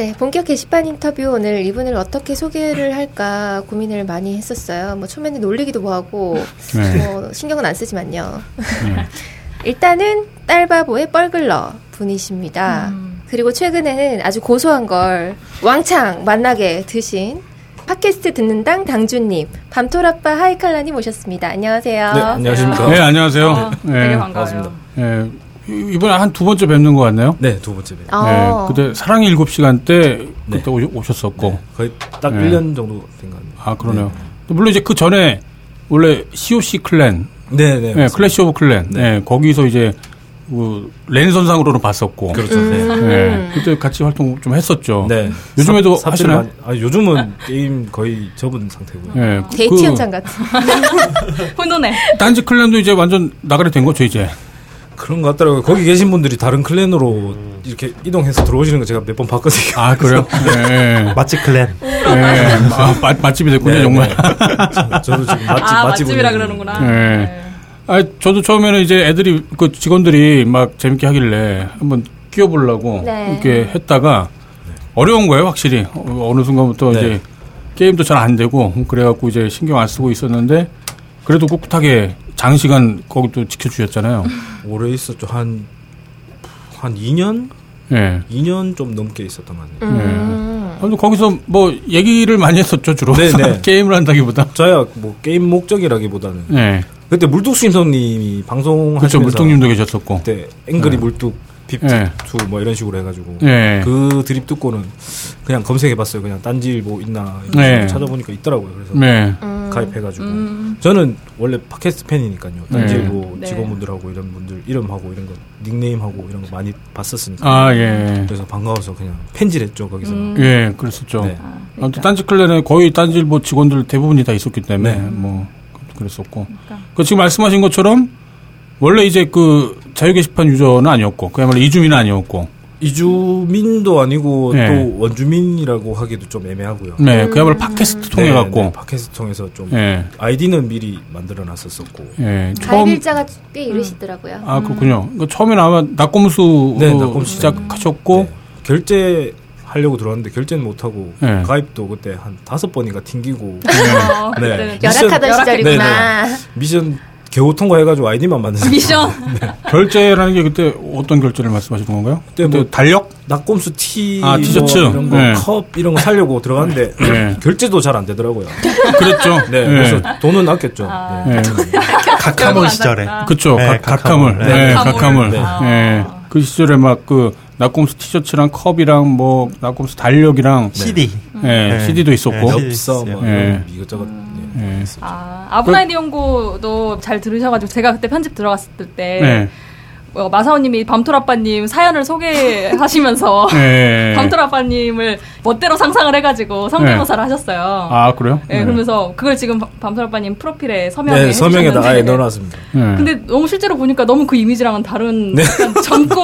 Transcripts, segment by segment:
네, 본격 게시판 인터뷰 오늘 이분을 어떻게 소개를 할까 고민을 많이 했었어요. 뭐 처음에는 놀리기도 뭐하고 네. 뭐 신경은 안 쓰지만요. 일단은 딸바보의 뻘글러 분이십니다. 그리고 최근에는 아주 고소한 걸 왕창 만나게 드신 팟캐스트 듣는 당 당주님, 밤톨아빠 하이칼라님 오셨습니다. 안녕하세요. 네, 안녕하십니까. 네, 안녕하세요. 어, 되게 네. 반가워요. 반갑습니다. 예, 이번에 한 두 번째 뵙는 것 같네요. 네, 두 번째 뵙. 어, 네, 그때 사랑의 일곱 시간 때 네. 그때 오- 오셨었고. 거의 딱 네. 1년 정도 된 것 같네요. 아, 그러네요. 물론 이제 그 전에 원래 COC clan, 네, 네. 네, 클래시 오브 클랜, 네. 거기서 이제 그 랜선상으로는 봤었고. 그렇죠. 네. 네, 그때 같이 활동 좀 했었죠. 네. 요즘에도 삽- 하시나요? 많이- 아, 요즘은 게임 거의 접은 상태고요. 네, 데이트 그 현장 같은. 훈훈해. 딴지 클랜도 이제 완전 나가리 된 거죠, 이제. 그런 것 같더라고요. 거기 계신 분들이 다른 클랜으로 이렇게 이동해서 들어오시는 거 제가 몇 번 봤거든요. 아, 그래요? 네. 맛집 클랜. 네. 아, 맛, 맛집이 됐군요, 네, 정말. 네. 저도 지금 맛집, 아, 맛집 맛집이라 운영을- 그러는구나. 네. 아, 저도 처음에는 이제 애들이 그 직원들이 막 재밌게 하길래 한번 끼워보려고 네. 이렇게 했다가 어려운 거예요, 확실히. 어, 느 순간부터 네. 이제 게임도 잘 안 되고 그래갖고 이제 신경 안 쓰고 있었는데 그래도 꿋꿋하게 장시간 거기 또 지켜주셨잖아요. 오래 있었죠. 한, 한 2년? 예. 2년 좀 넘게 있었던 것 같네요. 음. 아무튼 거기서 뭐 얘기를 많이 했었죠, 주로. 네, 네. 게임을 한다기보다. 저야 뭐 게임 목적이라기보다는 네. 그때 물뚝 심성님이 방송하시면서 그렇죠, 물통님도 계셨었고. 그때 앵그리 네. 물뚝 빕 네. 투뭐 이런 식으로 해가지고 네. 그 드립 듣고는 그냥 검색해봤어요. 그냥 딴지일 뭐 있나 네. 식으로 찾아보니까 있더라고요. 그래서 네. 음. 가입해가지고 음. 저는 원래 팟캐스트 팬이니까요. 딴지일보 네. 직원분들하고 이런 분들 이름하고 이런 거 닉네임하고 이런 거 많이 봤었으니까 아, 예. 그래서 반가워서 그냥 팬질했죠 거기서. 음. 예, 그랬었죠. 네. 아무튼 딴지 클랜에 거의 딴지일보 직원들 대부분이 다 있었기 때문에 네. 뭐 그랬었고. 그 지금 말씀하신 것처럼 원래 이제 그 자유 게시판 유저는 아니었고 그야말로 이주민은 아니었고. 이주민도 아니고 네. 또 원주민이라고 하기도 좀 애매하고요. 네, 그야말로 팟캐스트 통해 네, 갖고. 네, 팟캐스트 통해서 좀 예. 아이디는 미리 만들어 놨었었고. 예. 가입 처음 일자가 꽤 이르시더라고요. 아, 그렇군요. 그러니까 처음에는 아마 낙검수로 네, 낙검수. 시작하셨고 네. 결제 하려고 들어왔는데 결제는 못 하고 네. 가입도 그때 한 다섯 번인가 튕기고 어, 네. 그때는 열악하던 미션- 시절이구나. 미션 겨우 통과해가지고 아이디만 만드는 미션. 결제라는 게 그때 어떤 결제를 말씀하시는 건가요? 그때 그때 뭐- 달력? 낙곰수 티, 아, 티셔츠. 뭐 이런 거, 네. 컵 이런 거 사려고 들어갔는데 네. 결제도 잘 안 되더라고요. 그랬죠. 네, 예. 그래서 돈은 아꼈죠. 아. 네. 예. 카카몰 시절에. 그쵸. 네, 각, 각하물. 각하물. 네, 네. 각하물. 네. 예. 그 시절에 막 그 낙곰수 티셔츠랑 컵이랑 뭐 낙곰수 달력이랑 CD. 예, 네. CD도 있었고. 네. 엽서 뭐 네. 이것저것 네. 예. 아, 아브라인 연구도 잘 들으셔가지고 제가 그때 편집 들어갔을 때 네. 어, 마사오님이 밤토라빠님 사연을 소개하시면서 예. 밤토라빠님을 멋대로 상상을 해가지고 성대모사를 하셨어요. 아, 그래요? 네, 그러면서 그걸 지금 밤- 밤토라빠님 프로필에 서명해 네, 서명에다 아예 넣어놨습니다. 예. 근데 너무 실제로 보니까 너무 그 이미지랑은 다른 네. 젊고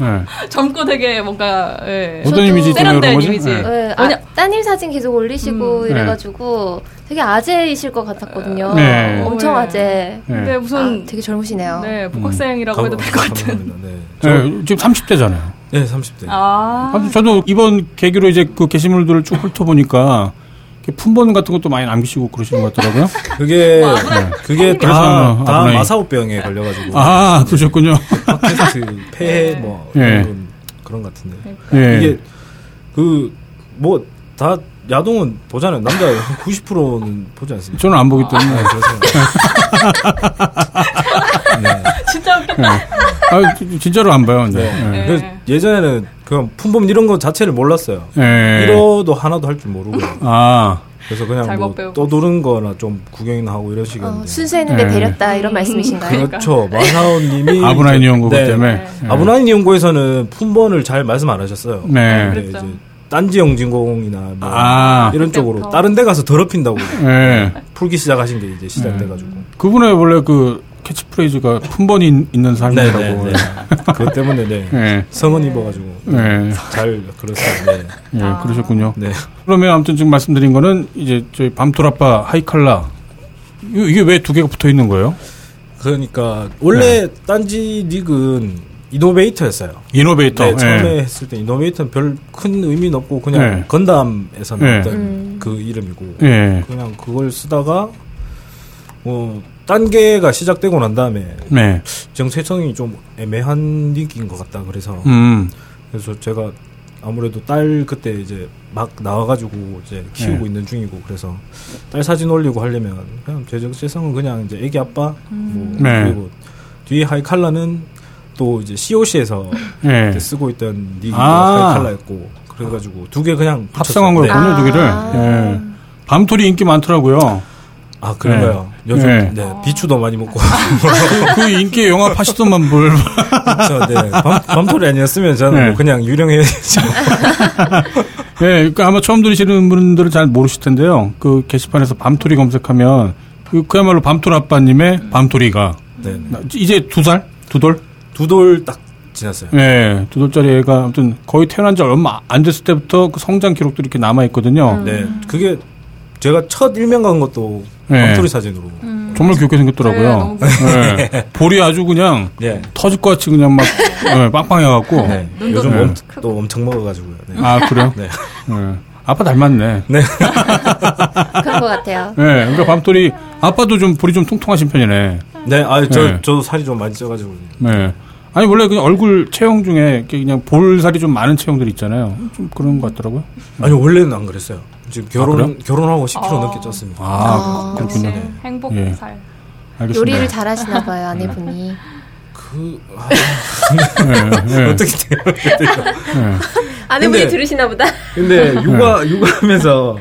예. 젊고 되게 뭔가 예. 어떤 이미지 세련된? 이미지. 예. 네, 아, 따님 사진 계속 올리시고 음. 이래가지고 되게 아재이실 것 같았거든요. 네. 엄청 네. 아재. 예. 근데 무슨 아, 되게 젊으시네요. 네 복학생이라고 해도 될 것 같은. 네. 예, 지금 30대잖아요. 네, 30대. 아, 아무튼 저도 이번 계기로 이제 그 게시물들을 쭉 훑어보니까 품번 같은 것도 많이 남기시고 그러시는 것 같더라고요. 그게 그게 그래서 다, 다 아브라인. 마사오병에 걸려가지고 아, 그러셨군요. 팟캐스트 폐해 뭐 예. 그런, 그런 것 같은데 예. 이게 그 뭐 다 야동은 보잖아요. 남자 한 90%는 보지 않습니까? 저는 안 보기 때문에. 네, 그래서 네. 진짜 웃겨. 예. 아, 지- 진짜로 안 봐요, 근데. 네. 예. 그래서 예전에는 그냥 품범 이런 거 자체를 몰랐어요. 예. 1호도 하나도 할 줄 모르고 아, 그래서 그냥 뭐 떠도는 거나 좀 구경이나 하고 이러시겠는데. 어, 순수했는데 네. 배렸다 이런 말씀이신가요? 그렇죠. 마사오님이 아브라인 이제- 연구기 네. 때문에. 네. 아브라인 연구에서는 품번을 잘 말씀 안 하셨어요. 네. 근데 그랬죠. 이제 딴지형 진공이나 뭐 아. 이런 그때부터. 쪽으로 다른 데 가서 더럽힌다고 네. 풀기 시작하신 게 이제 시작돼가지고. 그분의 원래 그 캐치프레이즈가 품번이 있- 있는 삶이라고. 네, 네, 네. 그것 때문에 네. 네. 성은 입어가지고 네. 잘 그렇습니다. 네. 예, 아. 그러셨군요. 네. 그러면 아무튼 지금 말씀드린 거는 이제 저희 밤토라빠 하이칼라 이- 이게 왜 두 개가 붙어 있는 거예요? 그러니까 원래 딴지 닉은 이노베이터였어요. 이노베이터. 네, 처음에 예. 했을 때 이노베이터는 별 큰 의미는 없고 그냥 네. 건담에서 네. 나왔던 음. 그 이름이고 예. 그냥 그걸 쓰다가 뭐 단계가 시작되고 난 다음에 네. 정체성이 좀 애매한 닉인 것 같다 그래서 음. 그래서 제가 아무래도 딸 그때 이제 막 나와가지고 이제 키우고 네. 있는 중이고 그래서 딸 사진 올리고 하려면 그냥 제 정체성은 그냥 이제 애기 아빠 뭐 네. 그리고 뒤에 하이칼라는 또 이제 COC에서 예. 쓰고 있던 닉이 아. 하이칼라였고 그래가지고 두 개 그냥 합성한. 거였군요, 네. 두 개를. 아. 예. 밤토리 인기 많더라고요. 아 그런가요? 네. 요즘 네. 네. 비추도 많이 먹고 그 인기에 영합하시더만 뭘. 그렇죠. 네. 밤, 밤토리 아니었으면 저는 네. 뭐 그냥 유령해야죠. 예, 그러니까 아마 처음 들으시는 분들은 잘 모르실 텐데요. 그 게시판에서 밤토리 검색하면 그 그야말로 밤토리 아빠님의 밤토리가 네. 이제 두 살? 두 돌? 두 돌 딱 지났어요. 예, 두 돌짜리 애가 아무튼 거의 태어난 지 얼마 안 됐을 때부터 그 성장 기록들이 이렇게 남아 있거든요. 네. 그게 제가 첫 일명 간 것도 네. 밤토리 사진으로. 정말 귀엽게 네, 생겼더라고요. 너무 예. 볼이 아주 그냥 네. 터질 것 같이 그냥 막 예, 빵빵해갖고. 네. 요즘 네. 엄, 또 엄청 먹어가지고요. 네. 아 그래요? 네. 예. 아빠 닮았네. 네. 그런 것 같아요. 예, 그러니까 밤토리 아빠도 좀 볼이 좀 통통하신 편이네. 네. 아, 저, 네. 저 살이 좀 많이 쪄가지고. 네. 아니 원래 그냥 얼굴 체형 중에 그냥 볼살이 좀 많은 체형들 있잖아요. 좀 그런 것 같더라고요. 아니, 원래는 안 그랬어요. 지금 결혼, 그래요? 결혼하고 10kg 아. 넘게 쪘습니다. 아, 아, 그렇군요. 역시 행복 예. 살. 요리를 잘하시나 봐요 아내분이. 그, 아, 예, 예, 어떻게 돼요? 예. 아내분이 근데- 들으시나 보다. 근데 육아 육아하면서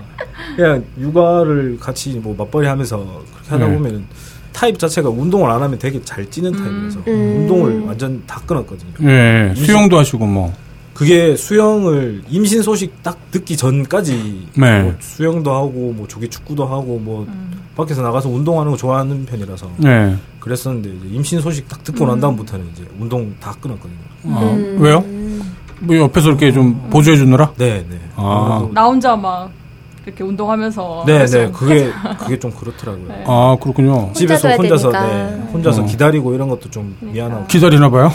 그냥 육아를 같이 뭐 맞벌이 하면서 그렇게 하다 네. 보면 은 타입 자체가 운동을 안 하면 되게 잘 찌는 타입이라서 음. 운동을 완전 다 끊었거든요. 예, 수영도 하시고 뭐. 그게 수영을 임신 소식 딱 듣기 전까지 네. 뭐 수영도 하고 뭐 조기 축구도 하고 뭐 밖에서 나가서 운동하는 거 좋아하는 편이라서 네. 그랬었는데 이제 임신 소식 딱 듣고 난 다음부터는 이제 운동 다 끊었거든요. 아, 음. 왜요? 뭐 옆에서 이렇게 좀 보조해 주느라? 네, 네. 아. 나 혼자 막 이렇게 운동하면서 네, 네. 그게 그게 좀 그렇더라고요. 네. 아, 그렇군요. 집에서 혼자서. 네, 혼자서 어. 기다리고 이런 것도 좀 미안하고 기다리나 봐요?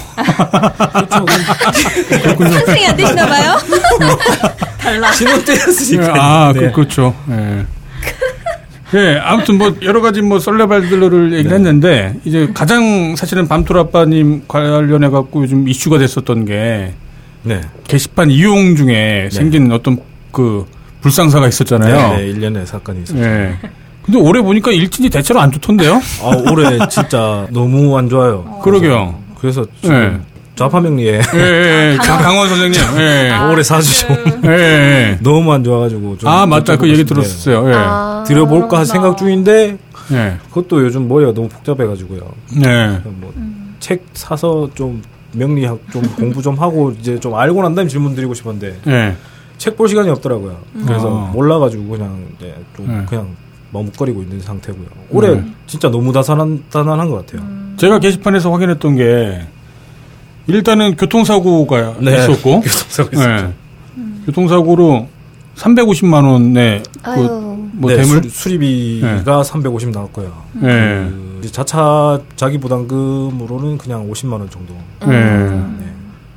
상상이 안 되시나 봐요? 신혼 예, 때였으니까 아, 네. 그, 그렇죠. 예. 예, 아무튼 뭐 여러 가지 뭐 썰레발들을 얘기를 네. 했는데 이제 가장 사실은 밤토라빠님 관련해 갖고 요즘 이슈가 됐었던 게 네. 게시판 이용 중에 생긴 어떤 그 불상사가 있었잖아요. 네, 네, 1년에 사건이 있었죠. 예. 근데 올해 보니까 일진이 대체로 안 좋던데요? 아, 올해 진짜 너무 안 좋아요. 그러게요. 그래서 지금 네. 좌파명리에 예, 예, 예. 강- 강원 선생님. 예. 아, 올해 사주 좀그 예, 예. 너무 안 좋아가지고 좀 아, 맞다. 그 얘기 좀 들었었어요. 예. 아. 드려볼까 그렇구나. 생각 중인데 예. 그것도 요즘 뭐예요 너무 복잡해가지고요. 예. 뭐책 사서 좀 명리학 좀 공부 좀 하고 이제 좀 알고 난 다음에 질문 드리고 싶었는데 예. 책 볼 시간이 없더라고요. 그래서 아. 몰라가지고 그냥 이제 좀 네. 그냥 머뭇거리고 있는 상태고요. 올해 네. 진짜 너무 다산한, 다산한 것 같아요. 제가 게시판에서 확인했던 게 일단은 교통사고가 네. 있었고 교통사고 있었죠. 예. 교통사고로 350만 원의. 그뭐 네, 대물 수, 리비가 350 나왔고요. 예. 그 자차 자기 부담금으로는 그냥 50만 원 정도. 예.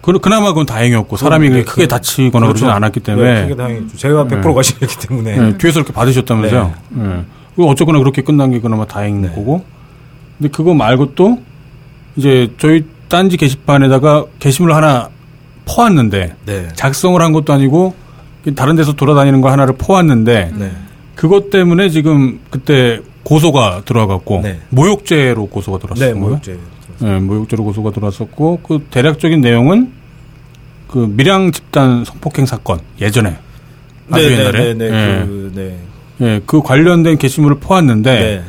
네. 그, 그나마 그건 다행이었고 사람이 네, 크게 그- 다치거나 그렇죠. 않았기 네, 때문에 그게 다행이죠. 제가 네. 100% 가시기 때문에. 예, 뒤에서 이렇게 받으셨다면서요. 예. 그리고 어쨌거나 그렇게 끝난 게 그나마 다행인 네. 거고. 근데 그거 말고 또 이제 저희 딴지 게시판에다가 게시물 하나 퍼왔는데 네. 작성을 한 것도 아니고 다른 데서 돌아다니는 거 하나를 퍼왔는데 네. 그것 때문에 지금 그때 고소가 들어갔고 네. 모욕죄로 고소가 들어왔어요. 네, 모욕죄. 네, 모욕죄로 고소가 들어왔었고 그 대략적인 내용은 그 밀양 집단 성폭행 사건 예전에 아주 네, 옛날에 네, 네, 예. 그, 네. 예, 그 관련된 게시물을 퍼왔는데 네.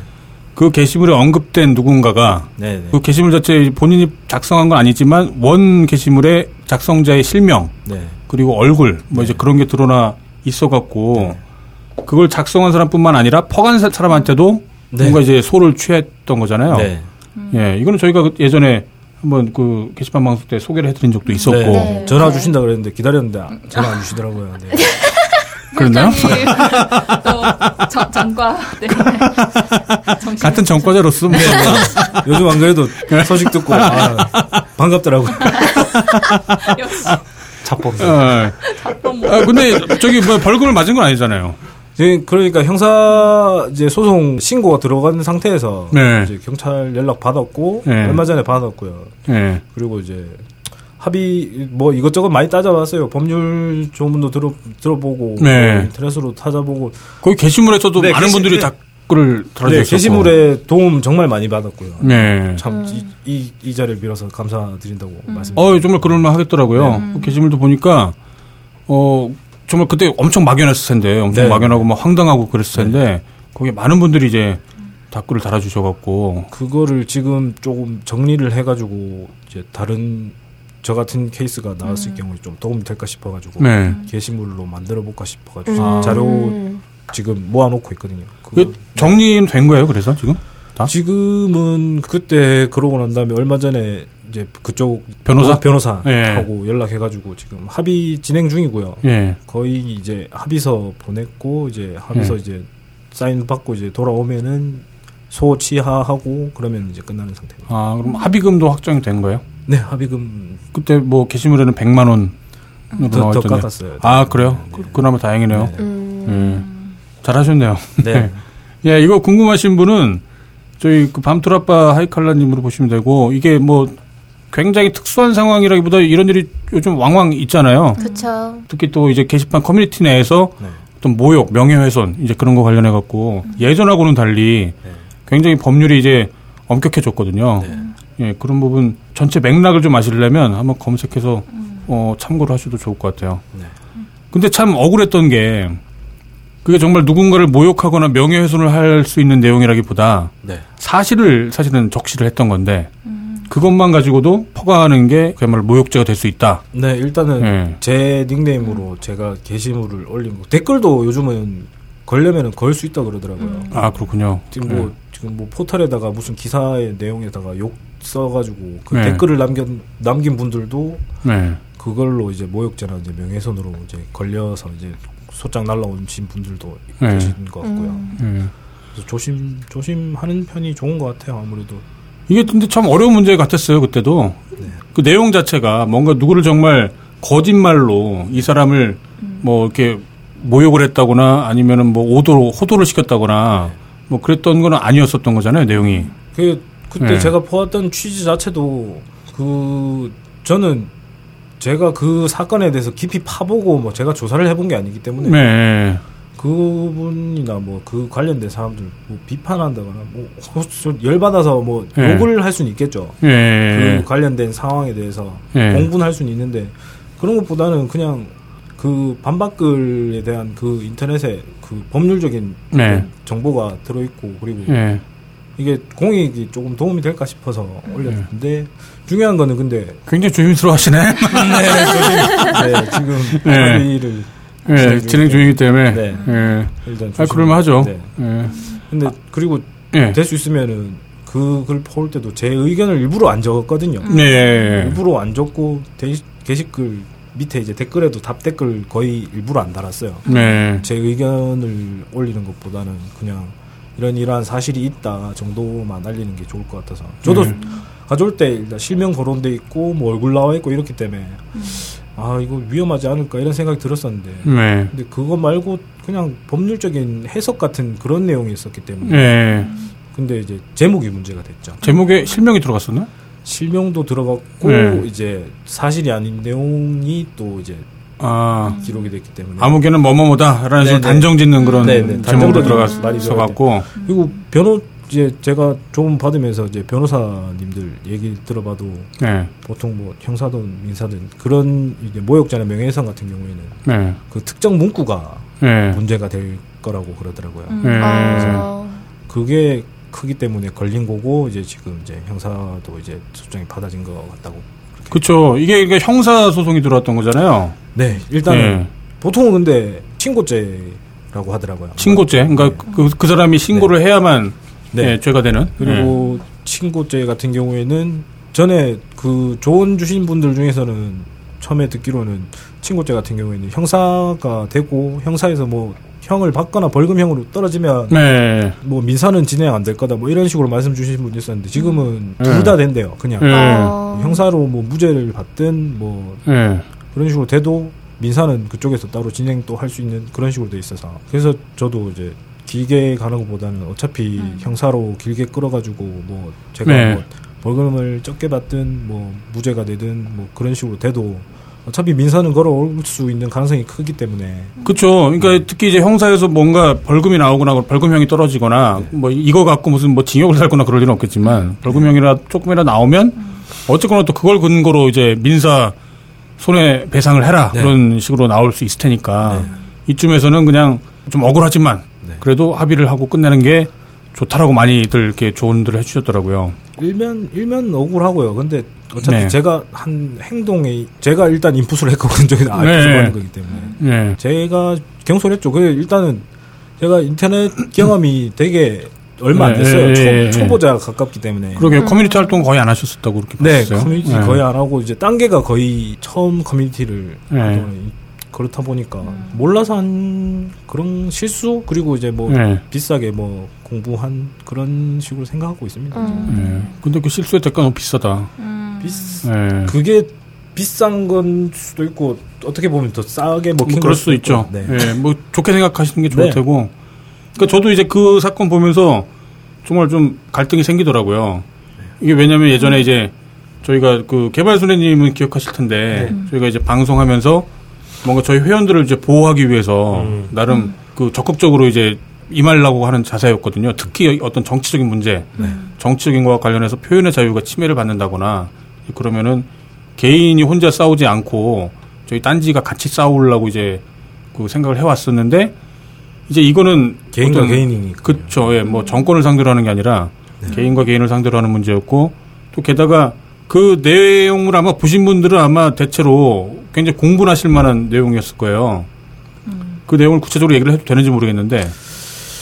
그 게시물에 언급된 누군가가 네. 네. 그 게시물 자체 본인이 작성한 건 아니지만 원 게시물에 작성자의 실명 네. 그리고 얼굴 뭐 이제 그런 게 드러나 있어갖고 그걸 작성한 사람뿐만 아니라 퍼간 사- 사람한테도 네. 뭔가 이제 소를 취했던 거잖아요. 네. 예, 이거는 저희가 그 예전에 한번 그 게시판 방송 때 소개를 해드린 적도 있었고 네. 네. 전화 네. 주신다 그랬는데 기다렸는데 아- 전화 안 주시더라고요. 네. 그랬나요? 또 전, 전과 네. 같은 전과자로서 뭐 요즘 안 그래도 소식 듣고 아, 반갑더라고요. 역시 잡범. 어, 아, 근데 저기 뭐 벌금을 맞은 건 아니잖아요. 지금 그러니까 형사 이제 소송 신고가 들어간 상태에서 네. 이제 경찰 연락 받았고 네. 얼마 전에 받았고요. 예. 그리고 이제 합의 뭐 이것저것 많이 따져봤어요. 법률 조문도 들어 들어보고 네. 뭐 인터넷으로 찾아보고 거기 게시물에서도 네, 많은 게시- 분들이 네. 댓글을 달아주셨고. 네, 게시물에 도움 정말 많이 받았고요. 네. 참이이 자리를 빌어서 감사드린다고 말씀. 어, 정말 그럴만 하겠더라고요. 그 게시물도 보니까, 어, 정말 그때 엄청 막연했을 텐데, 엄청 네. 막연하고 막 황당하고 그랬을 텐데, 거기에 많은 분들이 이제 댓글을 달아주셔갖고, 그거를 지금 조금 정리를 해가지고 이제 다른 저 같은 케이스가 나왔을 경우에 좀 도움이 될까 싶어가지고 네. 게시물로 만들어 볼까 싶어가지고 아. 자료 음. 지금 모아놓고 있거든요. 그 정리된 거예요, 그래서 지금? 다? 지금은 그때 그러고 난 다음에 얼마 전에 이제 그쪽 변호사? 어, 변호사하고 예. 연락해가지고 지금 합의 진행 중이고요. 예. 거의 이제 합의서 보냈고 이제 합의서 예. 이제 사인 받고 이제 돌아오면은 소치하하고 그러면 이제 끝나는 상태입니다. 아, 그럼 합의금도 확정이 된 거예요? 네 합의금 그때 뭐 게시물에는 100만원. 으로 더, 더. 깎았어요. 아, 그래요? 네. 그, 그나마 다행이네요. 네. 음. 예. 잘하셨네요. 네. 예, 이거 궁금하신 분은 저희 그 밤토라빠 하이칼라님으로 보시면 되고 이게 뭐 굉장히 특수한 상황이라기보다 이런 일이 요즘 왕왕 있잖아요. 그쵸. 특히 또 이제 게시판 커뮤니티 내에서 네. 어떤 모욕, 명예훼손 이제 그런 거 관련해 갖고 예전하고는 달리 네. 굉장히 법률이 이제 엄격해졌거든요. 네. 예, 그런 부분 전체 맥락을 좀 아시려면 한번 검색해서 어, 참고를 하셔도 좋을 것 같아요. 네. 근데 참 억울했던 게 그게 정말 누군가를 모욕하거나 명예훼손을 할 수 있는 내용이라기보다 네. 사실을 사실은 적시를 했던 건데 그것만 가지고도 퍼가하는 게 그야말로 모욕죄가 될 수 있다. 네, 일단은 예. 제 닉네임으로 제가 게시물을 올린 거 댓글도 요즘은 걸려면은 걸 수 있다 그러더라고요. 아 그렇군요. 지금 예. 뭐 지금 뭐 포털에다가 무슨 기사의 내용에다가 욕 써가지고 그 네. 댓글을 남긴 남긴 분들도 네. 그걸로 이제 모욕죄나 이제 명예훼손으로 이제 걸려서 이제 소장 날라오신 분들도 네. 계신 것 같고요. 예. 그래서 조심 조심하는 편이 좋은 것 같아요. 아무래도 이게 근데 참 어려운 문제 같았어요 그때도 네. 그 내용 자체가 뭔가 누구를 정말 거짓말로 이 사람을 뭐 이렇게 모욕을 했다거나 아니면은 뭐 오도로 호도를 시켰다거나 뭐 그랬던 건 아니었었던 거잖아요 내용이 그 그때 네. 제가 보았던 취지 자체도 그 저는 제가 그 사건에 대해서 깊이 파보고 뭐 제가 조사를 해본 게 아니기 때문에 네. 그분이나 뭐 그 관련된 사람들 뭐 비판한다거나 뭐 호- 열받아서 뭐 네. 욕을 할 수는 있겠죠. 예. 그 관련된 상황에 대해서 예. 공분할 수는 있는데 그런 것보다는 그냥 그 반박글에 대한 그 인터넷에 그 법률적인 네. 그 정보가 들어있고 그리고 예. 이게 공익이 조금 도움이 될까 싶어서 올렸는데 중요한 거는 근데 굉장히 조심스러워하시네. 네, 네, 지금 네. 합의를 예, 진행 중이기 때문에. 네. 예. 일단 아, 그럴만 하죠. 네. 예. 근데 그리고 예. 될수 있으면은 그글 퍼올 때도 제 의견을 일부러 안 적었거든요. 네. 일부러 안 적고 데- 게시글 밑에 이제 댓글에도 답 댓글 거의 일부러 안 달았어요. 네. 제 의견을 올리는 것보다는 그냥 이런 이러한 사실이 있다 정도만 알리는 게 좋을 것 같아서 저도 네. 가져올 때 일단 실명 거론돼 있고 뭐 얼굴 나와 있고 이렇기 때문에 아 이거 위험하지 않을까 이런 생각이 들었었는데 네. 근데 그거 말고 그냥 법률적인 해석 같은 그런 내용이 있었기 때문에 네. 근데 이제 제목이 문제가 됐죠. 제목에 실명이 들어갔었나? 실명도 들어갔고 네. 이제 사실이 아닌 내용이 또 이제 아. 기록이 됐기 때문에 아무개는 뭐뭐뭐다라는 식으로 네네. 단정 짓는 그런 단정적인 말이 들어갔어 갖고 그리고 변호 이제 제가 조금 받으면서 이제 변호사님들 얘기 들어봐도 네. 보통 뭐 형사든 민사든 그런 이제 모욕죄나 명예훼손 같은 경우에는 네. 그 특정 문구가 네. 문제가 될 거라고 그러더라고요. 음. 네. 아, 그게 크기 때문에 걸린 거고 이제 지금 이제 형사도 이제 소장이 받아진 것 같다고. 그렇죠. 이게 이게 형사 소송이 들어왔던 거잖아요. 네, 일단 네. 은 보통은 근데 신고죄라고 하더라고요. 신고죄. 그러니까 그, 그 사람이 신고를 해야만 네. 예, 죄가 되는. 그리고 신고죄 같은 경우에는 전에 그 조언 주신 분들 중에서는 처음에 듣기로는 신고죄 같은 경우에는 형사가 되고 형사에서 뭐 형을 받거나 벌금형으로 떨어지면 네. 뭐 민사는 진행 안 될 거다 뭐 이런 식으로 말씀 주신 분도 있었는데 지금은 네. 둘다 된대요 그냥 네. 아. 형사로 뭐 무죄를 받든 뭐 네. 그런 식으로 돼도 민사는 그쪽에서 따로 진행 또 할 수 있는 그런 식으로 돼 있어서 그래서 저도 이제 길게 가는 것보다는 어차피 형사로 길게 끌어가지고 뭐 제가 네. 뭐 벌금을 적게 받든 뭐 무죄가 되든 뭐 그런 식으로 돼도 어차피 민사는 걸어올 수 있는 가능성이 크기 때문에. 그렇죠. 그러니까 특히 이제 형사에서 뭔가 벌금이 나오거나 벌금형이 떨어지거나 뭐 이거 갖고 무슨 뭐 징역을 살거나 그럴 일은 없겠지만 벌금형이라 조금이라 나오면 어쨌거나 또 그걸 근거로 이제 민사 손해 배상을 해라 네. 그런 식으로 나올 수 있을 테니까 이쯤에서는 그냥 좀 억울하지만 네. 그래도 합의를 하고 끝내는 게 좋다라고 많이들 이렇게 조언들을 해주셨더라고요. 일면 일면 억울하고요. 근데 어차피 네. 제가 한 행동에 제가 일단 input을 했거든요. 아, 네. input을 하는 거기 때문에 네. 제가 경솔했죠. 그 일단은 제가 인터넷 경험이 되게 얼마 안 네, 됐어요. 네, 초, 네, 네. 초보자 가깝기 때문에. 그러게 커뮤니티 활동 거의 안 하셨었다고 그렇게 네, 봤어요. 커뮤니티 네. 거의 안 하고 이제 단계가 거의 처음 커뮤니티를 네. 그렇다 보니까 몰라서 한 그런 실수 그리고 이제 뭐 네. 비싸게 뭐 공부한 그런 식으로 생각하고 있습니다. 음. 네. 근데 그 실수의 대가 너무 비싸다. 음. 비싸 네. 그게 비싼 건 수도 있고 어떻게 보면 더 싸게 먹힌 뭐걸 그럴 수도 있죠. 네. 예, 뭐 좋게 생각하시는 게 좋을 네. 테고. 그러니까 저도 이제 그 사건 보면서 정말 좀 갈등이 생기더라고요. 이게 왜냐면 예전에 이제 저희가 그 개발소녀님은 기억하실 텐데 네. 저희가 이제 방송하면서 뭔가 저희 회원들을 이제 보호하기 위해서 음. 나름 그 적극적으로 이제 임하려고 하는 자세였거든요. 특히 어떤 정치적인 문제, 네. 정치적인 것과 관련해서 표현의 자유가 침해를 받는다거나 그러면은 개인이 혼자 싸우지 않고 저희 딴지가 같이 싸우려고 이제 그 생각을 해왔었는데 이제 이거는 개인과 개인이니까. 그렇죠. 예, 뭐 정권을 상대로 하는 게 아니라 개인과 개인을 상대로 하는 문제였고 또 게다가 그 내용을 아마 보신 분들은 아마 대체로 굉장히 공부하실 만한 내용이었을 거예요. 그 내용을 구체적으로 얘기를 해도 되는지 모르겠는데,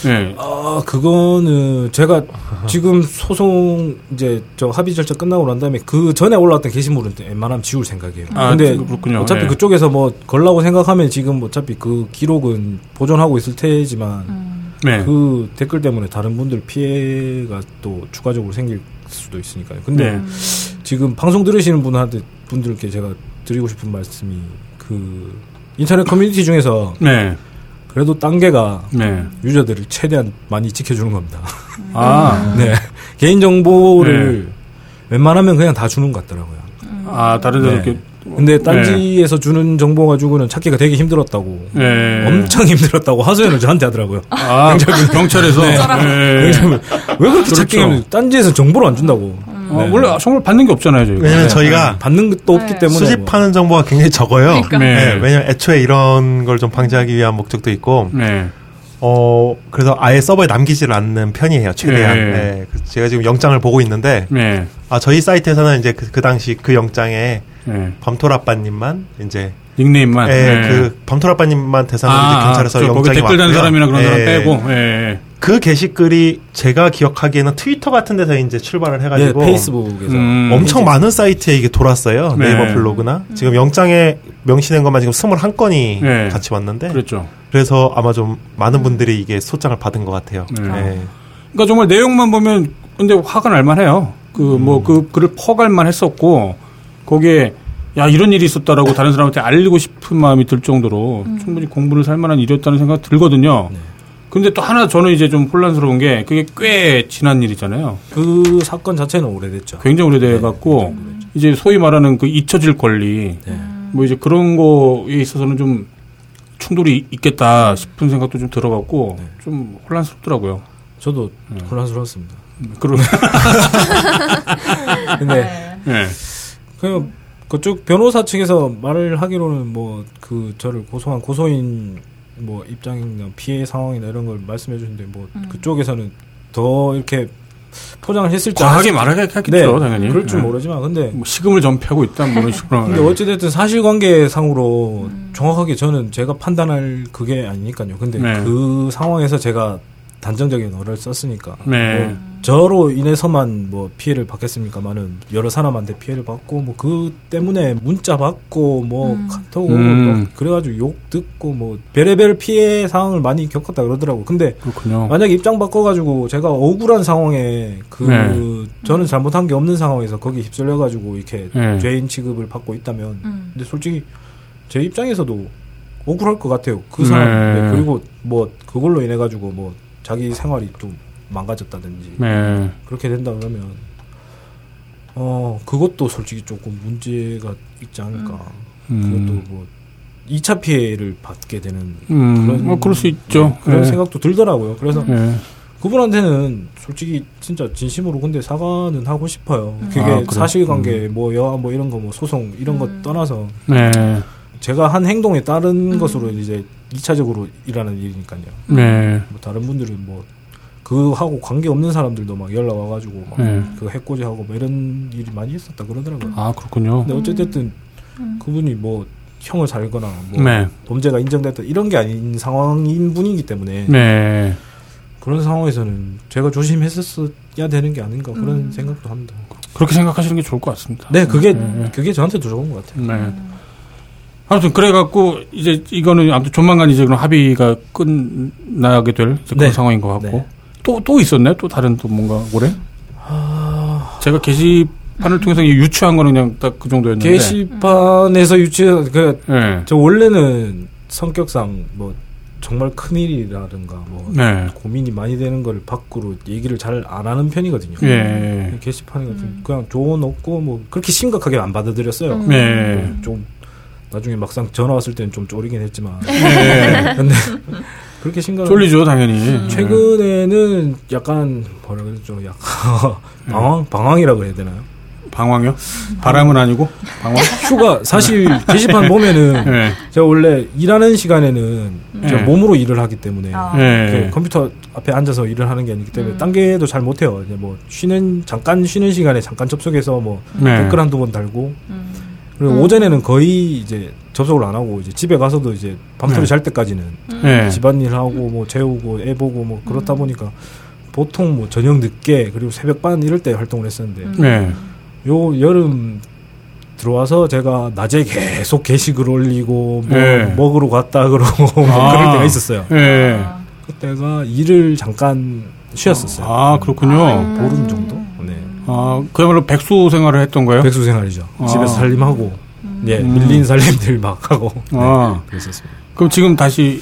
예, 아, 그거는 제가 지금 소송 이제 저 합의 절차 끝나고 난 다음에 그 전에 올라왔던 게시물은 웬만하면 지울 생각이에요. 아, 근데 그렇군요. 어차피 예. 그쪽에서 뭐 걸라고 생각하면 지금 어차피 그 기록은 보존하고 있을 테지만 네, 그 댓글 때문에 다른 분들 피해가 또 추가적으로 생길 수도 있으니까요. 근데 네. 지금 방송 들으시는 분한테 분들께 제가 드리고 싶은 말씀이 그 인터넷 커뮤니티 중에서 네, 그래도 단계가 네. 유저들을 최대한 많이 지켜주는 겁니다. 아, 네. 개인 정보를 웬만하면 그냥 다 주는 것 같더라고요. 아 다른 데서 네. 이렇게, 근데 딴지에서 주는 정보 가지고는 찾기가 되게 힘들었다고. 네. 엄청 힘들었다고 하소연을 저한테 하더라고요. 아, 경찰에서, 예. 왜냐면 왜 그렇게 그렇죠. 힘들 딴지에서 정보를 안 준다고. 어, 네. 원래 정말 받는 게 없잖아요, 저희가. 왜냐면 네. 저희가 받는 것도 없기 네. 때문에. 수집하는 정보가 굉장히 적어요. 그러니까. 네. 네, 왜냐면 애초에 이런 걸 좀 방지하기 위한 목적도 있고, 네. 어, 그래서 아예 서버에 남기지를 않는 편이에요, 최대한. 네. 네. 그래서 제가 지금 영장을 보고 있는데, 네. 아, 저희 사이트에서는 이제 그, 그 당시 그 영장에 네. 밤토라빠님만 이제, 닉네임만. 예, 네. 그 밤토라빠님만 대상으로 이제 경찰에서 영장이 댓글 단. 사람이나 그런 사람 예. 빼고. 예. 그 게시글이 제가 기억하기에는 트위터 같은 데서 이제 출발을 네, 해가지고 페이스북에서. 음. 엄청 많은 사이트에 이게 돌았어요. 네. 네이버 블로그나. 지금 영장에 명시된 것만 지금 21건이 네. 같이 왔는데. 그렇죠. 그래서 아마 좀 많은 분들이 이게 소장을 받은 것 같아요. 네. 네. 그러니까 정말 내용만 보면 근데 화가 날 만해요. 그 뭐그 글을 퍼갈만 했었고 거기에 야 이런 일이 있었다라고 다른 사람한테 알리고 싶은 마음이 들 정도로 충분히 공부를 살 만한 일이었다는 생각 들거든요. 근데 또 하나 저는 이제 좀 혼란스러운 게 그게 꽤 지난 일이잖아요. 그 사건 자체는 오래됐죠. 굉장히 오래돼 갖고 이제 소위 말하는 그 잊혀질 권리 뭐 이제 그런 거에 있어서는 좀 충돌이 있겠다 싶은 생각도 좀 들어갔고 좀 혼란스럽더라고요. 저도 혼란스러웠습니다. 그러 근데 네. 그 그쪽 변호사 측에서 말을 하기로는 뭐 그 저를 고소한 고소인 뭐 입장이나 피해 상황이나 이런 걸 말씀해 주는데 뭐 그쪽에서는 더 이렇게 포장을 했을지 과하게 안 말하게 했겠죠, 당연히. 그럴 줄 네. 모르지만 근데 뭐 시금을 전폐하고 있다 뭐 이런 식으로. 근데 어찌됐든 사실관계상으로 정확하게 저는 제가 판단할 그게 아니니까요. 근데 네. 그 상황에서 제가 단정적인 어를 썼으니까 네. 뭐 저로 인해서만 뭐 피해를 받겠습니까만은 여러 사람한테 피해를 받고 뭐 그 때문에 문자 받고 뭐 카톡 오고 음. 뭐 그래가지고 욕 듣고 뭐 별의별 피해 상황을 많이 겪었다 그러더라고. 근데 그렇군요. 만약 입장 바꿔가지고 제가 억울한 상황에 그 네. 저는 잘못한 게 없는 상황에서 거기 휩쓸려가지고 이렇게 네. 죄인 취급을 받고 있다면 음. 근데 솔직히 제 입장에서도 억울할 것 같아요. 그 사람 네. 네, 그리고 뭐 그걸로 인해 가지고 뭐 자기 생활이 좀 망가졌다든지 네. 그렇게 된다 그러면 어 그것도 솔직히 조금 문제가 있지 않을까. 음. 그것도 뭐 2차 피해를 받게 되는 음, 그런 어, 그럴 수 있죠. 네, 그런 네. 생각도 들더라고요. 그래서 네. 그분한테는 솔직히 진짜 진심으로 근데 사과는 하고 싶어요. 그게 아? 사실관계 뭐 여하 뭐 이런 거 뭐 소송 이런 거 떠나서 네. 제가 한 행동에 따른 것으로 이제 2차적으로 일하는 일이니까요. 네. 뭐 다른 분들은 뭐 그하고 관계 없는 사람들도 막 연락 와가지고 막 네. 그거 해코지하고 뭐 이런 일이 많이 있었다 그러더라고요. 아, 그렇군요. 근데 어쨌든 그분이 뭐 형을 살거나 뭐 네. 범죄가 인정됐다 이런 게 아닌 상황인 분이기 때문에 네. 그런 상황에서는 제가 조심했었어야 되는 게 아닌가 그런 생각도 합니다. 그렇게 생각하시는 게 좋을 것 같습니다. 네, 그게 네. 그게 저한테도 좋은 것 같아요. 네. 아무튼 그래갖고 이제 이거는 아무튼 조만간 이제 그런 합의가 끝나게 될 그런 네. 상황인 것 같고 네. 또또 있었나요? 또 다른 또 뭔가 올해? 아. 제가 게시판을 통해서 유추한 거는 그냥 딱 그 정도였는데. 게시판에서 유치 그저 네. 원래는 성격상 뭐 정말 큰 일이라든가 뭐 네. 고민이 많이 되는 걸 밖으로 얘기를 잘 안 하는 편이거든요. 예. 게시판에 같은 그냥 조언 없고 뭐 그렇게 심각하게 안 받아들였어요. 네. 좀 나중에 막상 전화 왔을 때는 좀 쫄리긴 했지만 네. 근데 그렇게 심각 쫄리죠, 당연히. 최근에는 약간 뭐라 그러죠? 약간 방황 방황이라고 해야 되나요? 방황이요? 바람은 아니고 방황? 휴가 사실 게시판 보면은 네. 제가 원래 일하는 시간에는 제가 네. 몸으로 일을 하기 때문에 아. 네. 그 컴퓨터 앞에 앉아서 일을 하는 게 아니기 때문에 음. 딴 게도 잘 못해요. 이제 뭐 쉬는 잠깐 쉬는 시간에 잠깐 접속해서 뭐 네. 댓글 한두 번 달고 음. 그리고 오전에는 거의 이제 접속을 안 하고 이제 집에 가서도 이제 밤새로 네. 잘 때까지는 네. 집안일 하고 뭐 재우고 애 보고 뭐 그렇다 보니까 보통 뭐 저녁 늦게 그리고 새벽 반 이럴 때 활동을 했었는데 네. 요 여름 들어와서 제가 낮에 계속 게시글 올리고 뭐 네. 먹으러 갔다 그러고 뭐 아. 그럴 때가 있었어요. 네. 그때가 일을 잠깐 쉬었었어요. 아, 그렇군요. 보름 정도? 네. 아, 그야말로 백수 생활을 했던 거예요? 백수 생활이죠. 아. 집에서 살림하고 예, 음. 밀린 살림들 막 하고 네, 아. 그랬었습니다. 그럼 지금 다시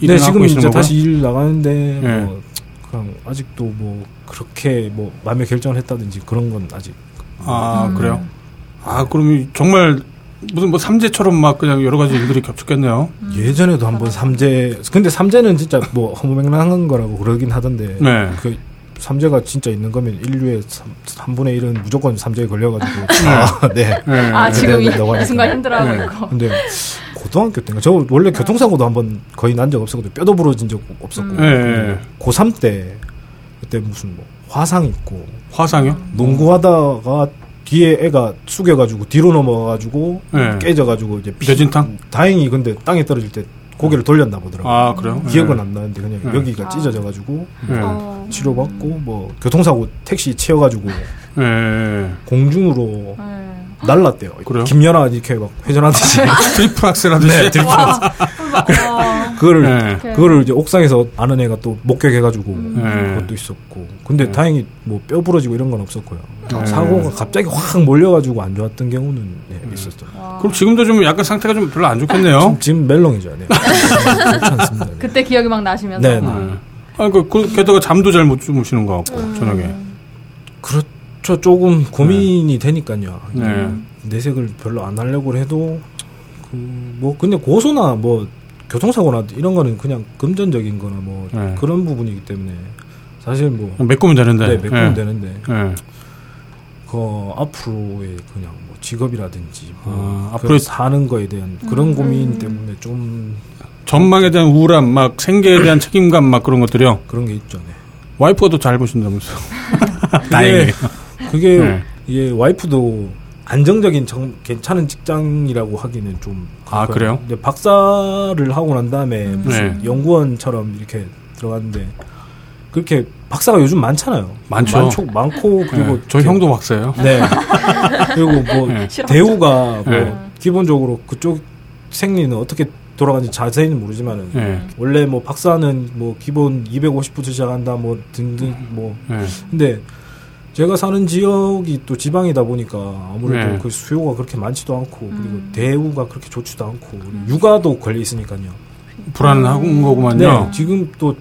일을 네, 지금 이제 건가요? 다시 일 나가는데 네. 뭐 그냥 아직도 뭐 그렇게 뭐 마음의 결정을 했다든지 그런 건 아직 아, 그래요? 아, 그럼 정말 무슨 뭐 삼재처럼 막 그냥 여러 가지 일들이 겹쳤겠네요. 예전에도 한번 삼재 근데 삼재는 진짜 뭐 허무맹랑한 거라고 그러긴 하던데 네. 그 삼재가 진짜 있는 거면 인류의 3, 분의 1은 무조건 삼재에 걸려가지고 아, 네. 네. 아 지금 이, 이 순간. 힘들어하고 네. 있고. 근데 고등학교 때인가 저 원래 교통사고도 한번 거의 난 적 없었거든요 뼈도 부러진 적 없었고 음. 네. 고3 때 그때 무슨 뭐 화상 있고 화상이요? 농구하다가 뒤에 애가 숙여가지고 뒤로 넘어가가지고 네. 깨져가지고 이제 피- 뇌진탕? 다행히 근데 땅에 떨어질 때 고개를 돌렸나 보더라고요. 아, 그래요? 기억은 네. 안 나는데 그냥 네. 여기가 찢어져 가지고 네. 어. 치료받고 뭐 교통사고 택시 채워 가지고 네. 공중으로 네. 날랐대요. 그래요? 김연아 이렇게 막 회전하듯이. 트리플 악셀 하듯이. 네, 트리플 와. 그거를 네. 그거를 이제 옥상에서 아는 애가 또 목격해가지고 네. 그것도 있었고. 근데 다행히 뭐 뼈 부러지고 이런 건 없었고요. 네. 사고가 갑자기 확 몰려가지고 안 좋았던 경우는 네, 있었죠. 그럼 지금도 좀 약간 상태가 좀 별로 안 좋겠네요. 지금, 지금 메롱이죠. 네. 그렇지 않습니다. 네. 그때 기억이 막 나시면서. 네, 네. 네. 아, 그, 그, 게다가 잠도 잘 못 주무시는 것 같고, 저녁에. 그렇죠. 조금 고민이 되니까요. 네. 내색을 별로 안 하려고 해도 그 뭐 근데 고소나 뭐 교통사고나 이런 거는 그냥 금전적인 거나 뭐 네. 그런 부분이기 때문에 사실 뭐 메꾸면 되는데. 네, 메꾸면 예. 되는데 예. 그 앞으로의 그냥 뭐 직업이라든지 뭐 아, 그 앞으로- 사는 거에 대한 그런 고민 때문에 좀 전망에 대한 우울함, 막 생계에 대한 책임감, 막 그런 것들이요. 그런 게 있죠. 네. 와이프가 더잘 보신다면서. 다행이에요. 그게 네. 이게 와이프도 안정적인 정, 괜찮은 직장이라고 하기는 좀 아. 그래요? 근데 박사를 하고 난 다음에 무슨 네. 연구원처럼 이렇게 들어갔는데 그렇게 박사가 요즘 많잖아요. 많죠. 많죠, 많고 그리고 예. 저 형도 박사예요. 네. 그리고 뭐 네. 대우가 뭐 네. 기본적으로 그쪽 생리는 어떻게 돌아가는지 자세히는 모르지만은 예. 원래 뭐 박사는 뭐 기본 250부터 시작한다 뭐 등등 뭐 예. 근데 제가 사는 지역이 또 지방이다 보니까 아무래도 네. 그 수요가 그렇게 많지도 않고 그리고 대우가 그렇게 좋지도 않고 그리고 육아도 걸려 있으니까요. 불안한 거구만요. 네, 지금 또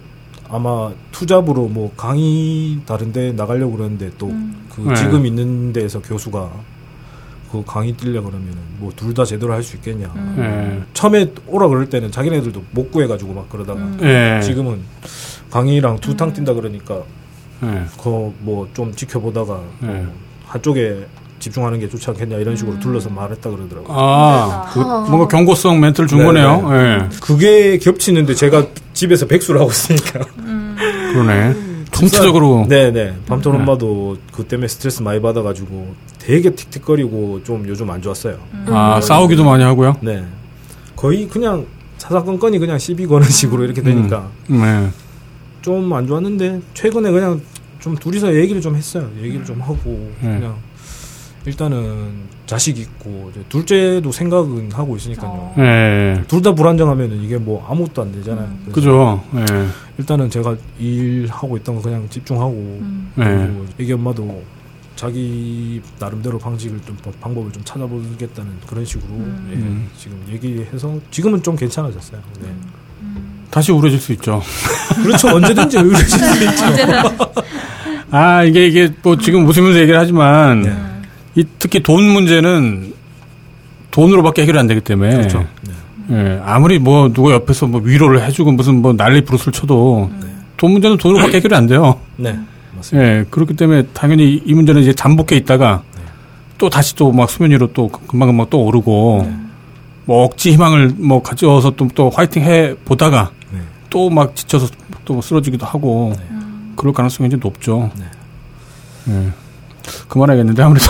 아마 투잡으로 뭐 강의 다른데 나가려고 그러는데 또그 네. 지금 있는 데에서 교수가 그 강의 뛰려 그러면은 뭐 둘 다 제대로 할 수 있겠냐. 예. 처음에 오라 그럴 때는 자기네들도 못 구해가지고 막 그러다가 예. 지금은 강의랑 두탕 뛴다 그러니까 예. 그뭐 좀 지켜보다가 네. 뭐 한쪽에 집중하는 게 좋지 않겠냐 이런 식으로 둘러서 말했다 그러더라고요. 아, 그, 뭔가 경고성 멘트를 준 네, 거네요. 네. 예. 그게 겹치는데 제가 집에서 백수를 하고 있으니까. 그러네. 통치적으로. 네네. 밤토론 네. 엄마도 그 때문에 스트레스 많이 받아가지고 되게 틱틱거리고 좀 요즘 안 좋았어요. 아, 싸우기도 많이 하고요. 네. 거의 그냥 사사건건이 그냥 시비 거는 식으로 이렇게 되니까 네. 좀 안 좋았는데 최근에 그냥 좀 둘이서 얘기를 좀 했어요. 얘기를 좀 하고 네. 그냥 일단은 자식 있고 둘째도 생각은 하고 있으니까요. 예. 둘다 불안정하면은 이게 뭐 아무것도 안 되잖아요. 그래서 그죠. 예. 일단은 제가 일하고 있던 거 그냥 집중하고 음. 예. 그리고 애기 엄마도 자기 나름대로 방식을 좀 방- 방법을 좀 찾아보겠다는 그런 식으로 예, 음. 지금 얘기해서 지금은 좀 괜찮아졌어요. 네. 다시 우울해질 수 있죠. 그렇죠 언제든지 의뢰질 수 있죠. 아, 이게, 이게, 뭐, 지금 웃으면서 얘기를 하지만, 네. 이, 특히 돈 문제는 돈으로밖에 해결이 안 되기 때문에. 그렇죠. 네. 예, 아무리 뭐, 누가 옆에서 뭐 위로를 해주고 무슨 뭐 난리 부르스를 쳐도, 돈 문제는 돈으로밖에 해결이 안 돼요. 네 맞습니다. 예, 그렇기 때문에 당연히 이- 이 문제는 이제 잠복해 있다가 또 다시 또 막 수면 위로 또 금방금방 또 오르고 뭐 억지 희망을 뭐 가져서 또, 또 화이팅 해 보다가 네. 또막 지쳐서 또 쓰러지기도 하고 그럴 가능성이 이제 높죠. 예. 그만하겠는데 아무래도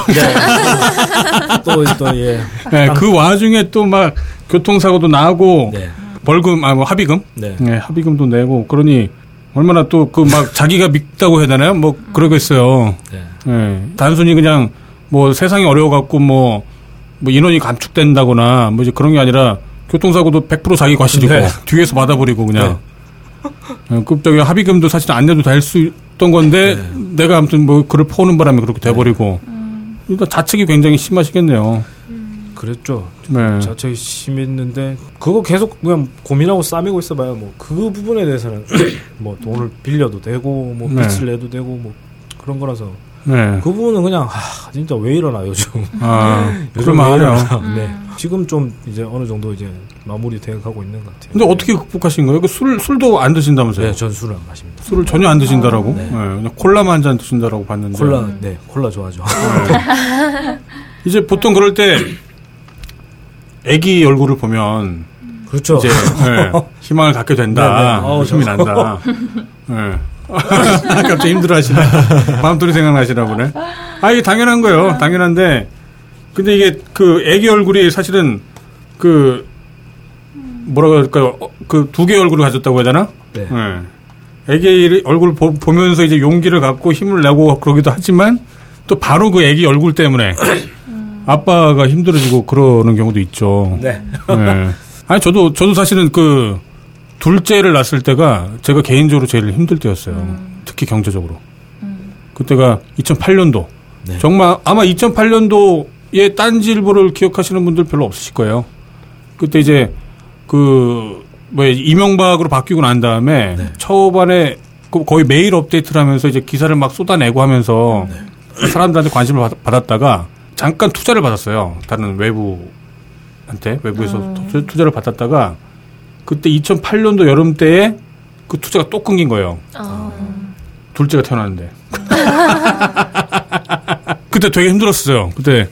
또또예 예, 그 와중에 또 막 교통사고도 나고 네. 벌금 아 뭐 합의금 네. 예, 합의금도 내고 그러니 얼마나 또 그 막 자기가 믿다고 해야 되나요? 뭐 그러겠어요. 네. 예, 단순히 그냥 뭐 세상이 어려워 갖고 뭐, 뭐 인원이 감축된다거나 뭐 이제 그런 게 아니라 교통사고도 100% 자기 과실이고 네. 뒤에서 받아버리고 그냥. 예, 그 저기 합의금도 사실 안 내도 될 수 있던 건데 내가 아무튼 뭐 글을 퍼오는 바람에 그렇게 돼버리고. 그러니까 자책이 굉장히 심하시겠네요. 그랬죠. 네. 자책이 심했는데 그거 계속 그냥 고민하고 싸매고 있어봐야 뭐그 부분에 대해서는 뭐 돈을 빌려도 되고 뭐 네. 빚을 내도 되고 뭐 그런 거라서 네. 그 부분은 그냥 아 진짜 왜 이러나 요즘 아, 요즘 왜 그럴만하네요. 이러나. 네 지금 좀 이제 어느 정도 이제 마무리 돼가고 있는 것 같아요. 근데 어떻게 극복하신 거예요? 그 술, 술도 안 드신다면서요? 네, 전 술을 안 마십니다. 술을 전혀 안 드신다라고? 네. 네, 그냥 콜라만 한 잔 드신다라고 봤는데. 콜라, 네, 콜라 좋아하죠. 이제 보통 그럴 때 애기 얼굴을 보면 그렇죠. 이제 예, 희망을 갖게 된다. 네, 네. 어우, 힘이 저- 난다. 예. 갑자기 힘들어하시네. 밤돌이 생각나시나 보네. 아 이게 당연한 거예요. 당연한데 근데 이게 그 애기 얼굴이 사실은 그 뭐라 그럴까요? 그두 개의 얼굴을 가졌다고 해야 되나? 네. 예. 애기 얼굴을 보, 보면서 이제 용기를 갖고 힘을 내고 그러기도 하지만 또 바로 그 애기 얼굴 때문에 아빠가 힘들어지고 그러는 경우도 있죠. 네. 예. 아니 저도 저도 사실은 그 둘째를 낳았을 때가 제가 개인적으로 제일 힘들 때였어요. 특히 경제적으로. 그때가 2008년도. 네. 정말 아마 2008년도에 딴지일보를 기억하시는 분들 별로 없으실 거예요. 그때 이제 그 뭐 이명박으로 바뀌고 난 다음에 네. 초반에 그 거의 매일 업데이트를 하면서 이제 기사를 막 쏟아내고 하면서 네. 사람들한테 관심을 받- 받았다가 잠깐 투자를 받았어요. 다른 외부한테 외부에서 투- 투자를 받았다가 그때 2008년도 여름 때에 그 투자가 또 끊긴 거예요. 어. 둘째가 태어났는데. 그때 되게 힘들었어요. 그때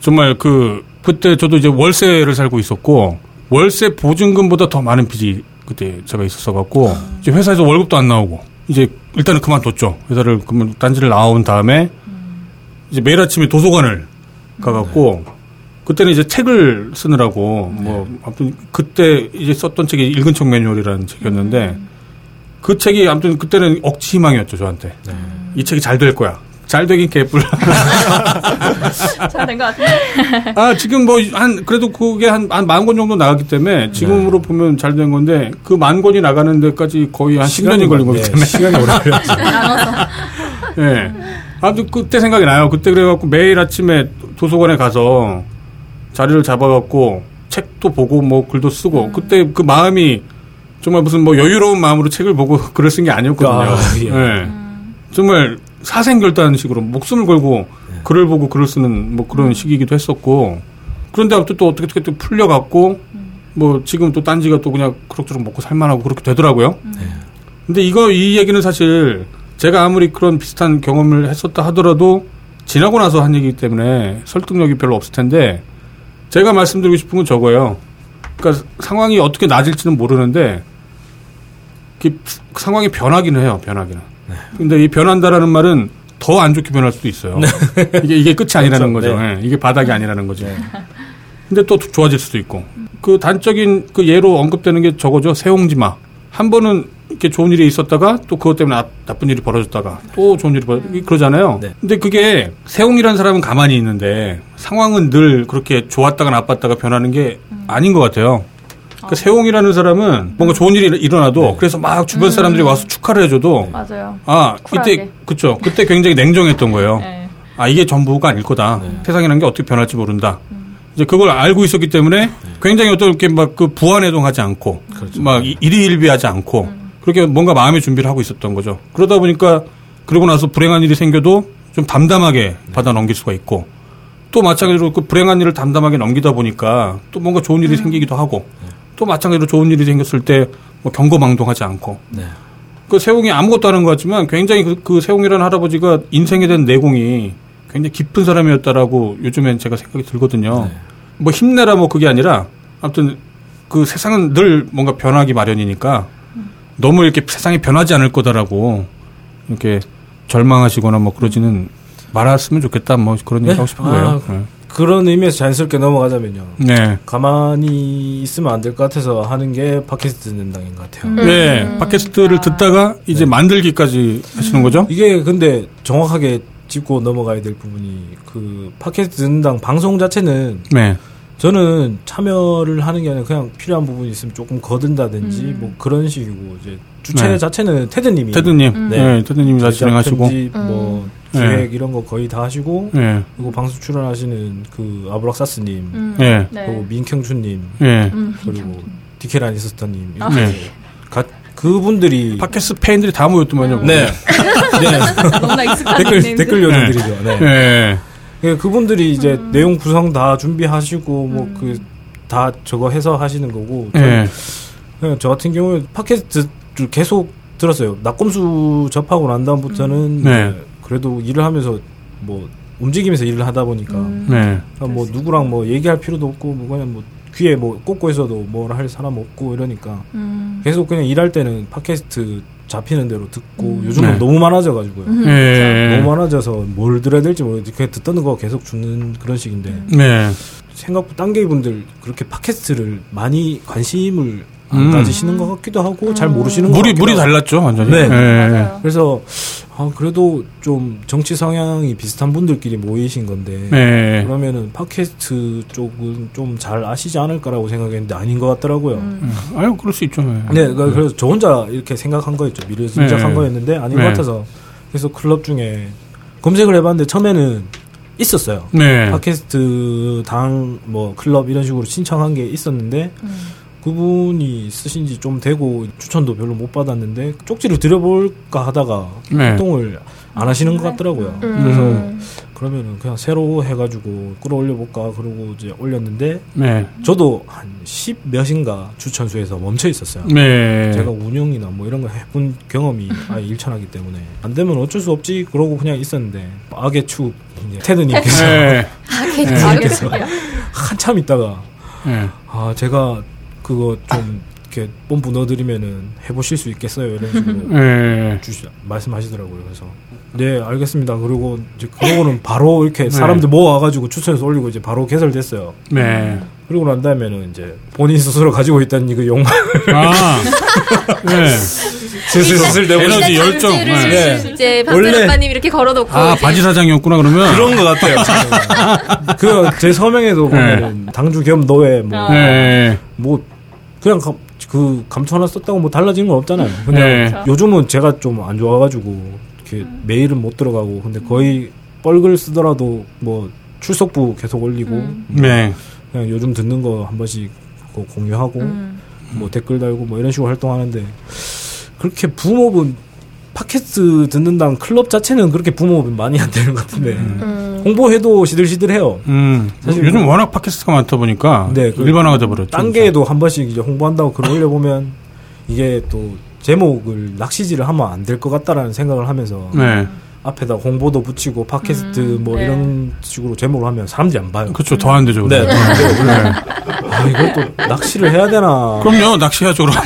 정말 그 그때 저도 이제 월세를 살고 있었고 월세 보증금보다 더 많은 빚이 그때 제가 있었어 갖고 이제 회사에서 월급도 안 나오고 이제 일단은 그만뒀죠. 회사를 그만 단지를 나온 다음에 이제 매일 아침에 도서관을 가갖고 그때는 이제 책을 쓰느라고 뭐 아무튼 그때 이제 썼던 책이 읽은 척 매뉴얼이라는 책이었는데 그 책이 아무튼 그때는 억지 희망이었죠 저한테 이 책이 잘 될 거야 잘 되긴 개뿔 잘 된 것 같은데. 아 지금 뭐 한 그래도 그게 한 한 만 권 정도 나갔기 때문에 지금으로 보면 잘 된 건데 그 만 권이 나가는 데까지 거의 한 10년이 걸린 거기 네, 때문에 시간이 오래 걸렸죠. 예. 아무튼 그때 생각이 나요. 그때 그래갖고 매일 아침에 도서관에 가서 자리를 잡아갖고 책도 보고 뭐 글도 쓰고 그때 그 마음이 정말 무슨 뭐 여유로운 마음으로 책을 보고 글을 쓴 게 아니었거든요. 아, 예. 예. 정말 사생결단 식으로 목숨을 걸고 글을 보고 글을 쓰는 뭐 그런 시기이기도 했었고 그런데 아무튼 또 어떻게 어떻게 또 풀려갖고 뭐 지금 또 딴지가 또 그냥 그럭저럭 먹고 살만하고 그렇게 되더라고요. 근데 이거 이 얘기는 사실 제가 아무리 그런 비슷한 경험을 했었다 하더라도 지나고 나서 한 얘기이기 때문에 설득력이 별로 없을 텐데 제가 말씀드리고 싶은 건 저거예요. 그러니까 상황이 어떻게 나아질지는 모르는데 그 상황이 변하기는 해요. 변하기는. 근데 이 변한다라는 말은 더 안 좋게 변할 수도 있어요. 이게 이게 끝이 아니라는 그렇죠. 거죠. 예, 이게 바닥이 아니라는 거죠. 근데 또 좋아질 수도 있고. 그 단적인 그 예로 언급되는 게 저거죠. 세홍지마. 한 번은 이렇게 좋은 일이 있었다가 또 그것 때문에 나, 나쁜 일이 벌어졌다가 또 좋은 일이 벌어 그러잖아요. 네. 근데 그게 세홍이라는 사람은 가만히 있는데 상황은 늘 그렇게 좋았다가 나빴다가 변하는 게 아닌 것 같아요. 그 세홍이라는 사람은 뭔가 좋은 일이 일어나도 네. 그래서 막 주변 사람들이 와서 축하를 해줘도 맞아요. 아 쿨하게. 이때 그쵸 그때 굉장히 냉정했던 거예요. 네. 아 이게 전부가 아닐 거다. 네. 세상이라는 게 어떻게 변할지 모른다. 이제 그걸 알고 있었기 때문에 굉장히 어떤 이렇게 막 그 부안해동하지 않고 네. 그렇죠. 막 이- 일희일비하지 않고 그렇게 뭔가 마음의 준비를 하고 있었던 거죠. 그러다 보니까 그러고 나서 불행한 일이 생겨도 좀 담담하게 네. 받아 넘길 수가 있고 또 마찬가지로 그 불행한 일을 담담하게 넘기다 보니까 또 뭔가 좋은 일이 생기기도 하고 네. 또 마찬가지로 좋은 일이 생겼을 때 뭐 경거망동하지 않고 네. 그 세웅이 아무것도 하는 것 같지만 굉장히 그, 그 세웅이라는 할아버지가 인생에 대한 내공이 굉장히 깊은 사람이었다라고 요즘엔 제가 생각이 들거든요. 네. 뭐 힘내라 뭐 그게 아니라 아무튼 그 세상은 늘 뭔가 변하기 마련이니까 너무 이렇게 세상이 변하지 않을 거다라고 이렇게 절망하시거나 뭐 그러지는 말았으면 좋겠다 뭐 그런 얘기 네? 하고 싶은 거예요. 그런 의미에서 자연스럽게 넘어가자면요. 네. 네. 가만히 있으면 안 될 것 같아서 하는 게 팟캐스트 듣는다인 것 같아요. 네. 팟캐스트를 듣다가 이제 만들기까지 하시는 거죠? 이게 근데 정확하게 짚고 넘어가야 될 부분이 그 팟캐스트 듣는당 방송 자체는 네. 저는 참여를 하는 게 아니라 그냥 필요한 부분이 있으면 조금 거둔다든지 음. 뭐 그런 식이고 이제 주체 네. 자체는 테드님이 테드님. 음. 네. 테드님이 다 제작, 진행하시고. 뭐 기획 이런 거 거의 다 하시고 네. 그리고 방송 출연하시는 그 아브락사스님 음. 네. 그리고 민경춘님 네. 음. 그리고 디케라니스터님 아. 이렇게 네. 가- 그분들이 팟캐스트 팬들이 다 모였더만요. 네. 네. 너무나 익숙한 댓글. 댓글 요정들이죠. 네. 네. 예, 그분들이 이제 음. 내용 구성 다 준비하시고 뭐 그 다 저거 해서 하시는 거고 네. 저는 저 같은 경우에 팟캐스트를 계속 들었어요. 낙검수 접하고 난 다음부터는 네. 이제 그래도 일을 하면서 뭐 움직이면서 일을 하다 보니까 음. 네. 그러니까 뭐 누구랑 뭐 얘기할 필요도 없고 뭐 그냥 뭐 귀에 뭐 꽂고 있어도 뭘 할 사람 없고 이러니까 음. 계속 그냥 일할 때는 팟캐스트 잡히는 대로 듣고 음. 요즘은 네. 너무 많아져가지고요. 음. 네. 너무 많아져서 뭘 들어야 될지 모르겠지. 그냥 듣던 거 계속 주는 그런 식인데 네. 생각보다 딴게이분들 그렇게 팟캐스트를 많이 관심을 안 음. 가지시는 것 같기도 하고 잘 모르시는 것 물이 같기도 물이 하고. 달랐죠 완전히. 네. 맞아요. 그래서 아, 그래도 좀 정치 성향이 비슷한 분들끼리 모이신 건데 네. 그러면은 팟캐스트 쪽은 좀 잘 아시지 않을까라고 생각했는데 아닌 것 같더라고요. 음. 아유 그럴 수 있죠. 네. 네, 그러니까 그래서 저 혼자 이렇게 생각한 거였죠. 미래지작한 네. 거였는데 아닌 네. 것 같아서 그래서 클럽 중에 검색을 해봤는데 처음에는 있었어요. 네. 팟캐스트 당 뭐 클럽 이런 식으로 신청한 게 있었는데 음. 그분이 쓰신 지 좀 되고 추천도 별로 못 받았는데 쪽지를 드려볼까 하다가 네. 활동을 안 하시는 것 같더라고요. 음. 그래서 그러면은 그냥 새로 해가지고 끌어올려 볼까 그러고 이제 올렸는데 네. 저도 한10 몇인가 추천수에서 멈춰 있었어요. 네. 제가 운영이나 뭐 이런 거 해본 경험이 아예 일천하기 때문에 안 되면 어쩔 수 없지 그러고 그냥 있었는데 악의 축 테드님께서 네. 테드님께서 한참 있다가 네. 아 제가 그거 좀 이렇게 뽐뿌 넣어드리면은 해보실 수 있겠어요 이런 식으로 네. 주시, 말씀하시더라고요. 그래서 네 알겠습니다. 그리고 이제 그거는 바로 이렇게 사람들 모아가지고 추천해서 올리고 이제 바로 개설됐어요. 네. 그리고 난 다음에는 이제 본인 스스로 가지고 있다는 그 욕망 아. 네. 슬슬슬 내고 에너지 열정. 네. 이제 원래- 박근 오빠님 이렇게 걸어놓고 아, 이제 바지 사장이었구나, 그러면. 그런 것 같아요. 그 제 서명에도 보면은 당주 겸 노예 뭐 네. 뭐 그냥 감, 그 감투 하나 썼다고 뭐 달라지는 건 없잖아요. 근데 네. 요즘은 제가 좀 안 좋아가지고 이렇게 메일은 못 들어가고 근데 거의 뻘글 쓰더라도 뭐 출석부 계속 올리고 음. 네. 그냥 요즘 듣는 거 한 번씩 공유하고 음. 뭐 댓글 달고 뭐 이런 식으로 활동하는데 그렇게 붐업은 팟캐스트 듣는다는 클럽 자체는 그렇게 붐업은 많이 안 되는 것 같은데 음. 홍보해도 시들시들해요. 음. 사실 요즘 뭐- 워낙 팟캐스트가 많다 보니까. 네, 그 일반화가 돼버렸죠. 딴게에도 한 번씩 이제 홍보한다고 글을 올려보면 이게 또 제목을 낚시질을 하면 안 될 것 같다라는 생각을 하면서 네. 앞에다 홍보도 붙이고 팟캐스트 음, 뭐 네. 이런 식으로 제목을 하면 사람들이 안 봐요. 그렇죠. 더 안 되죠. 네. 네. 아 이걸 또 낚시를 해야 되나? 그럼요. 낚시하죠, 그럼.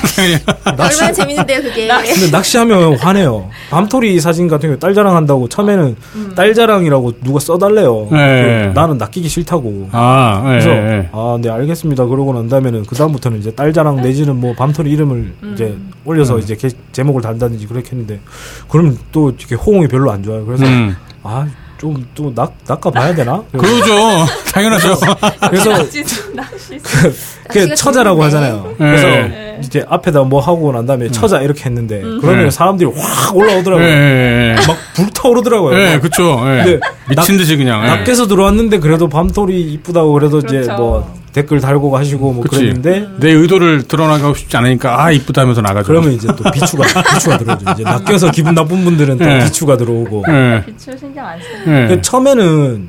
얼마나 재밌는데요 그게 근데 낚시하면 화내요. 밤토리 사진 같은 경우 딸 자랑한다고 처음에는 딸 자랑이라고 누가 써달래요. 네. 그 나는 낚이기 싫다고. 아, 네. 그래서 네. 아, 네 알겠습니다. 그러고 난 다음에는 그 다음부터는 이제 딸 자랑 내지는 뭐 밤토리 이름을 이제 올려서 이제 게- 제목을 단다든지 그렇게 했는데 그러면 또 이렇게 호응이 별로 안 좋아요. 그래서 음. 아 좀또 낚아 봐야 되나? 그러죠. 당연하죠. 그래서 낚시가 처자라고. 하잖아요. 네. 그래서 네. 이제 앞에다 뭐 하고 난 다음에 처자 이렇게 했는데 그러면 네. 사람들이 확 올라오더라고요. 네. 막 불타오르더라고요. 네, 막 그쵸. 네. 근데 미친 듯이 그냥. 네. 밖에서 들어왔는데 그래도 밤토리 이쁘다고 그래도 이제 그렇죠. 뭐 댓글 달고 가시고 뭐 그치. 그랬는데 내 의도를 드러나가고 싶지 않으니까, 아, 이쁘다 하면서 나가죠. 그러면 이제 또 비추가 비추가 들어오죠. 이제 낚여서 기분 나쁜 분들은 또 네. 비추가 들어오고. 네. 비추 신경 안 쓰는. 네. 처음에는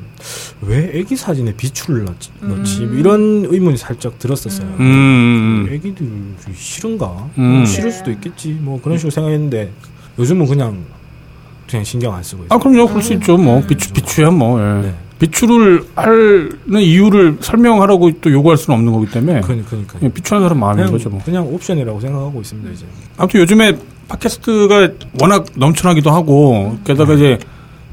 왜 애기 사진에 비추를 넣지, 넣지? 이런 의문이 살짝 들었었어요. 음, 음, 음. 애기들이 싫은가? 음. 뭐 싫을 수도 있겠지. 뭐 그런 식으로 생각했는데 요즘은 그냥 그냥 신경 안 쓰고 있어요. 아, 그럼요. 그럴 수 있죠. 뭐, 비추, 비추야 뭐, 예. 네. 비추를 하는 이유를 설명하라고 또 요구할 수는 없는 거기 때문에. 그, 그러니까 예, 비추하는 사람 마음인 그냥, 거죠, 뭐. 그냥 옵션이라고 생각하고 있습니다 이제. 아무튼 요즘에 팟캐스트가 워낙 넘쳐나기도 하고 게다가 이제